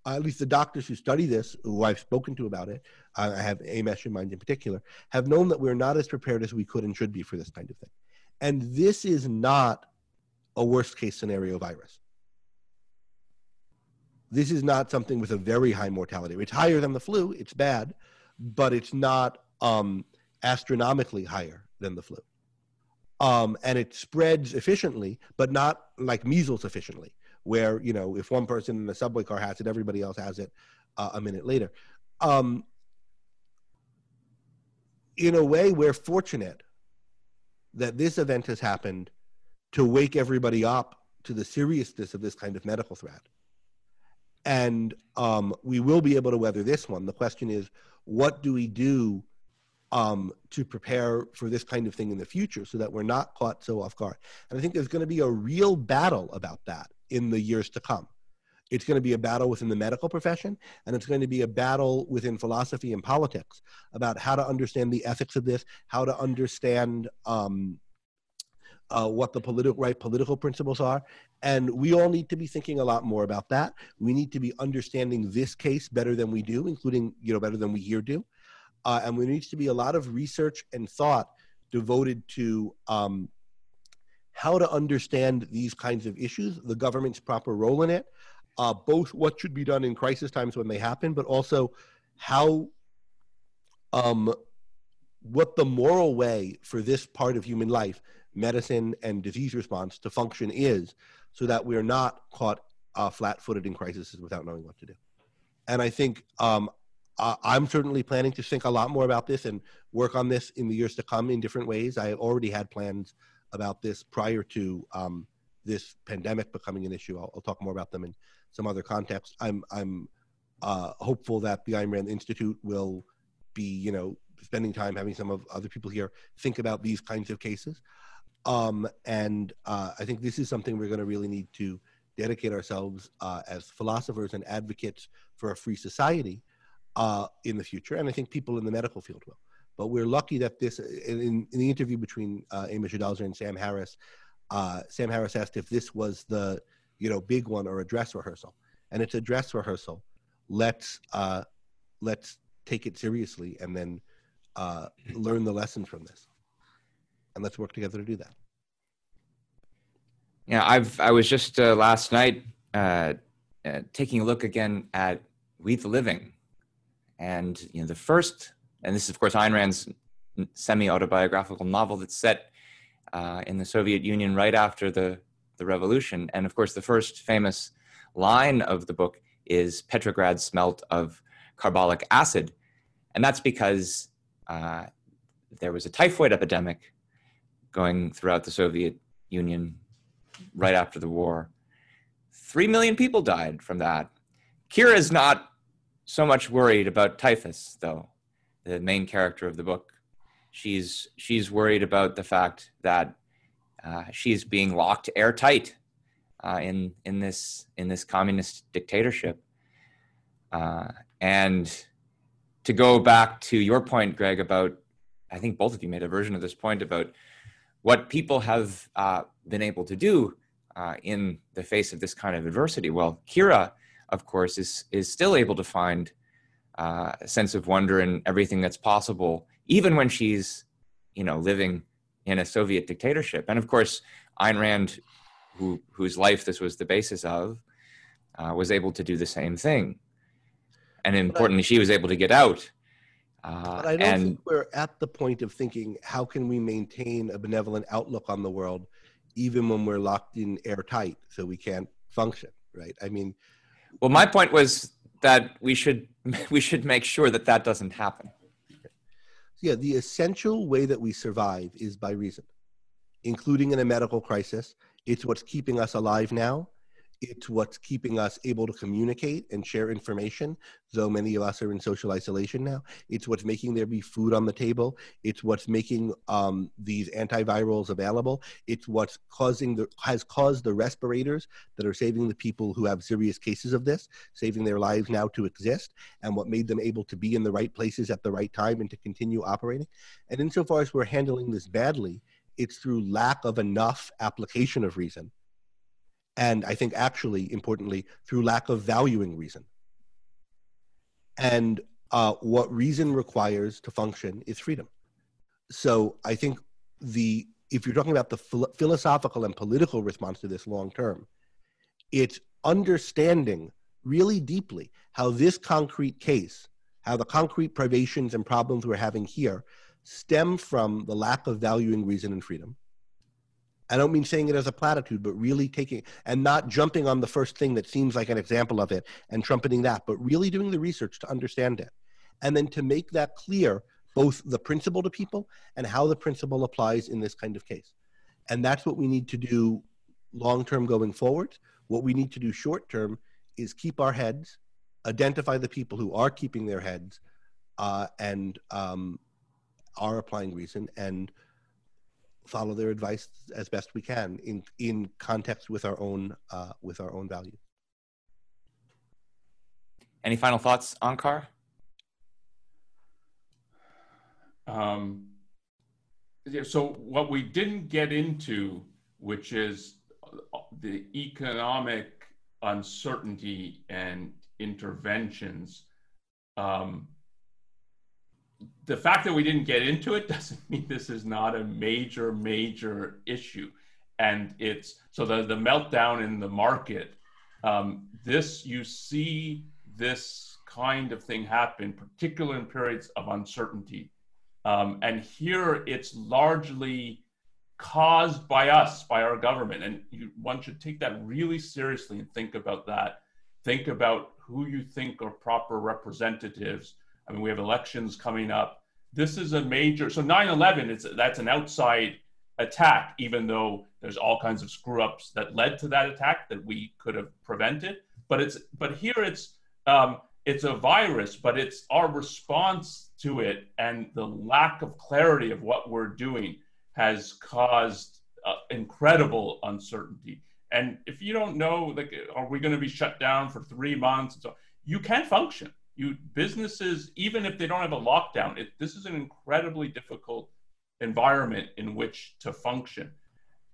at least the doctors who study this, who I've spoken to about it, I have AMESH in mind in particular, have known that we're not as prepared as we could and should be for this kind of thing. And this is not a worst case scenario virus. This is not something with a very high mortality. It's higher than the flu, it's bad, but it's not um, astronomically higher than the flu. Um, and it spreads efficiently, but not like measles efficiently where you know if one person in the subway car has it, everybody else has it uh, a minute later. Um, in a way, we're fortunate that this event has happened to wake everybody up to the seriousness of this kind of medical threat. And um, we will be able to weather this one. The question is, what do we do um, to prepare for this kind of thing in the future so that we're not caught so off guard? And I think there's going to be a real battle about that in the years to come. It's going to be a battle within the medical profession, and it's going to be a battle within philosophy and politics about how to understand the ethics of this, how to understand um, uh, what the political right political principles are, and we all need to be thinking a lot more about that. We need to be understanding this case better than we do, including you know better than we here do, uh, and there needs to be a lot of research and thought devoted to um, how to understand these kinds of issues, the government's proper role in it, uh, both what should be done in crisis times when they happen, but also how, um, what the moral way for this part of human life, medicine and disease response, to function is, so that we're not caught uh, flat-footed in crises without knowing what to do. And I think um, I'm certainly planning to think a lot more about this and work on this in the years to come in different ways. I already had plans about this prior to um, this pandemic becoming an issue. I'll, I'll, talk more about them in some other context. I'm I'm uh, hopeful that the Ayn Rand Institute will be, you know, spending time having some of other people here think about these kinds of cases. Um, and uh, I think this is something we're going to really need to dedicate ourselves uh, as philosophers and advocates for a free society uh, in the future. And I think people in the medical field will. But we're lucky that this, in, in the interview between uh, Amesh Adalja and Sam Harris, uh, Sam Harris asked if this was the, you know, big one or a dress rehearsal. And it's a dress rehearsal. Let's, uh, let's take it seriously and then uh, learn the lessons from this. And let's work together to do that. Yeah, I've, I was just uh, last night uh, uh, taking a look again at We the Living. And, you know, the first and this is, of course, Ayn Rand's semi autobiographical novel that's set uh, in the Soviet Union right after the, the revolution. And of course, the first famous line of the book is Petrograd smelt of carbolic acid. And that's because uh, there was a typhoid epidemic going throughout the Soviet Union right after the war. Three million people died from that. Kira is not so much worried about typhus, though the main character of the book. she's she's worried about the fact that uh, she's being locked airtight uh, in in this in this communist dictatorship. Uh, and to go back to your point, Greg, about I think both of you made a version of this point about what people have uh, been able to do uh, in the face of this kind of adversity. Well, Kira, of course, is is still able to find a sense of wonder in everything that's possible, even when she's, you know, living in a Soviet dictatorship. And of course, Ayn Rand, who whose life this was the basis of, uh, was able to do the same thing. And importantly, she was able to get out. Uh, but I don't and, think we're at the point of thinking how can we maintain a benevolent outlook on the world, even when we're locked in airtight, so we can't function. Right? I mean, well, my point was that we should we should make sure that that doesn't happen. Yeah, the essential way that we survive is by reason, including in a medical crisis. It's what's keeping us alive now, it's what's keeping us able to communicate and share information, though many of us are in social isolation now. It's what's making there be food on the table. It's what's making um, these antivirals available. It's what's causing the has caused the respirators that are saving the people who have serious cases of this, saving their lives now to exist, and what made them able to be in the right places at the right time and to continue operating. And insofar as we're handling this badly, it's through lack of enough application of reason and I think actually importantly through lack of valuing reason. And uh, what reason requires to function is freedom. So I think the if you're talking about the philo- philosophical and political response to this long term, it's understanding really deeply how this concrete case, how the concrete privations and problems we're having here stem from the lack of valuing reason and freedom I don't mean saying it as a platitude, but really taking and not jumping on the first thing that seems like an example of it and trumpeting that, but really doing the research to understand it. And then to make that clear, both the principle to people and how the principle applies in this kind of case. And that's what we need to do long term going forward. What we need to do short term is keep our heads, identify the people who are keeping their heads uh, and um, are applying reason, and follow their advice as best we can in in context with our own uh, with our own values. Any final thoughts, Onkar? Um, yeah, so what we didn't get into, which is the economic uncertainty and interventions, um, the fact that we didn't get into it doesn't mean this is not a major, major issue. And it's so the, the meltdown in the market, um, this, you see this kind of thing happen, particularly in periods of uncertainty. Um, and here it's largely caused by us, by our government. And you, one should take that really seriously and think about that. Think about who you think are proper representatives I mean, we have elections coming up. This is a major. So 9/11 is that's an outside attack, even though there's all kinds of screw ups that led to that attack that we could have prevented. But it's but here it's um, it's a virus, but it's our response to it and the lack of clarity of what we're doing has caused uh, incredible uncertainty. And if you don't know, like, are we going to be shut down for three months? So you can't function you businesses even if they don't have a lockdown it, this is an incredibly difficult environment in which to function.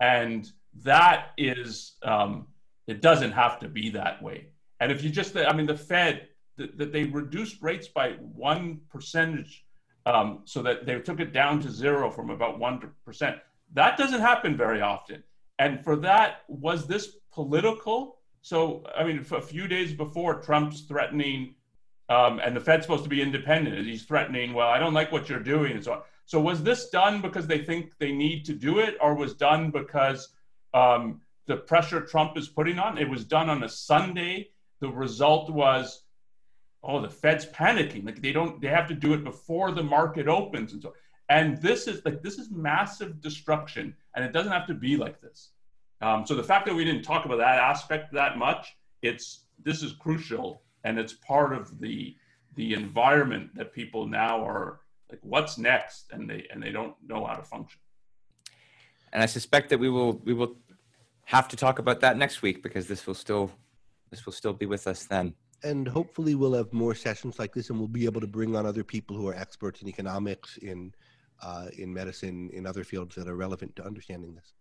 And that is um, it doesn't have to be that way. And if you just i mean the fed that the, they reduced rates by one percentage um, so that they took it down to zero from about 1% that doesn't happen very often. And for that was this political? So i mean a few days before trump's threatening um, and the Fed's supposed to be independent. He's threatening, well, I don't like what you're doing, and so on. So was this done because they think they need to do it, or was done because um, the pressure Trump is putting on? It was done on a Sunday. The result was, oh, the Fed's panicking. Like they don't, they have to do it before the market opens, and so. And this is like this is massive destruction, and it doesn't have to be like this. Um, so the fact that we didn't talk about that aspect that much, it's this is crucial and it's part of the the environment that people now are like what's next, and they and they don't know how to function. And I suspect that we will we will have to talk about that next week because this will still this will still be with us then. And hopefully, we'll have more sessions like this, and we'll be able to bring on other people who are experts in economics, in uh, in medicine, in other fields that are relevant to understanding this.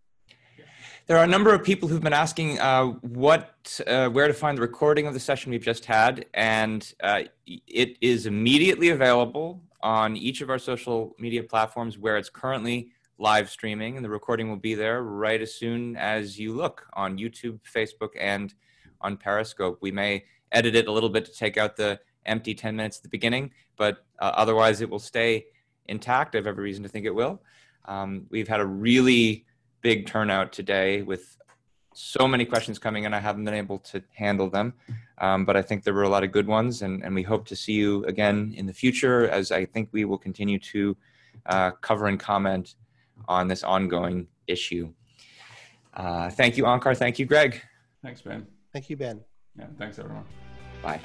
There are a number of people who've been asking uh, what, uh, where to find the recording of the session we've just had, and uh, it is immediately available on each of our social media platforms where it's currently live streaming, and the recording will be there right as soon as you look on YouTube, Facebook, and on Periscope. We may edit it a little bit to take out the empty 10 minutes at the beginning, but uh, otherwise it will stay intact. I have every reason to think it will. Um, we've had a really big turnout today with so many questions coming in. I haven't been able to handle them, um, but I think there were a lot of good ones, and, and we hope to see you again in the future as I think we will continue to uh, cover and comment on this ongoing issue. Uh, thank you, Onkar. Thank you, Greg. Thanks, Ben. Thank you, Ben. Yeah, thanks, everyone. Bye.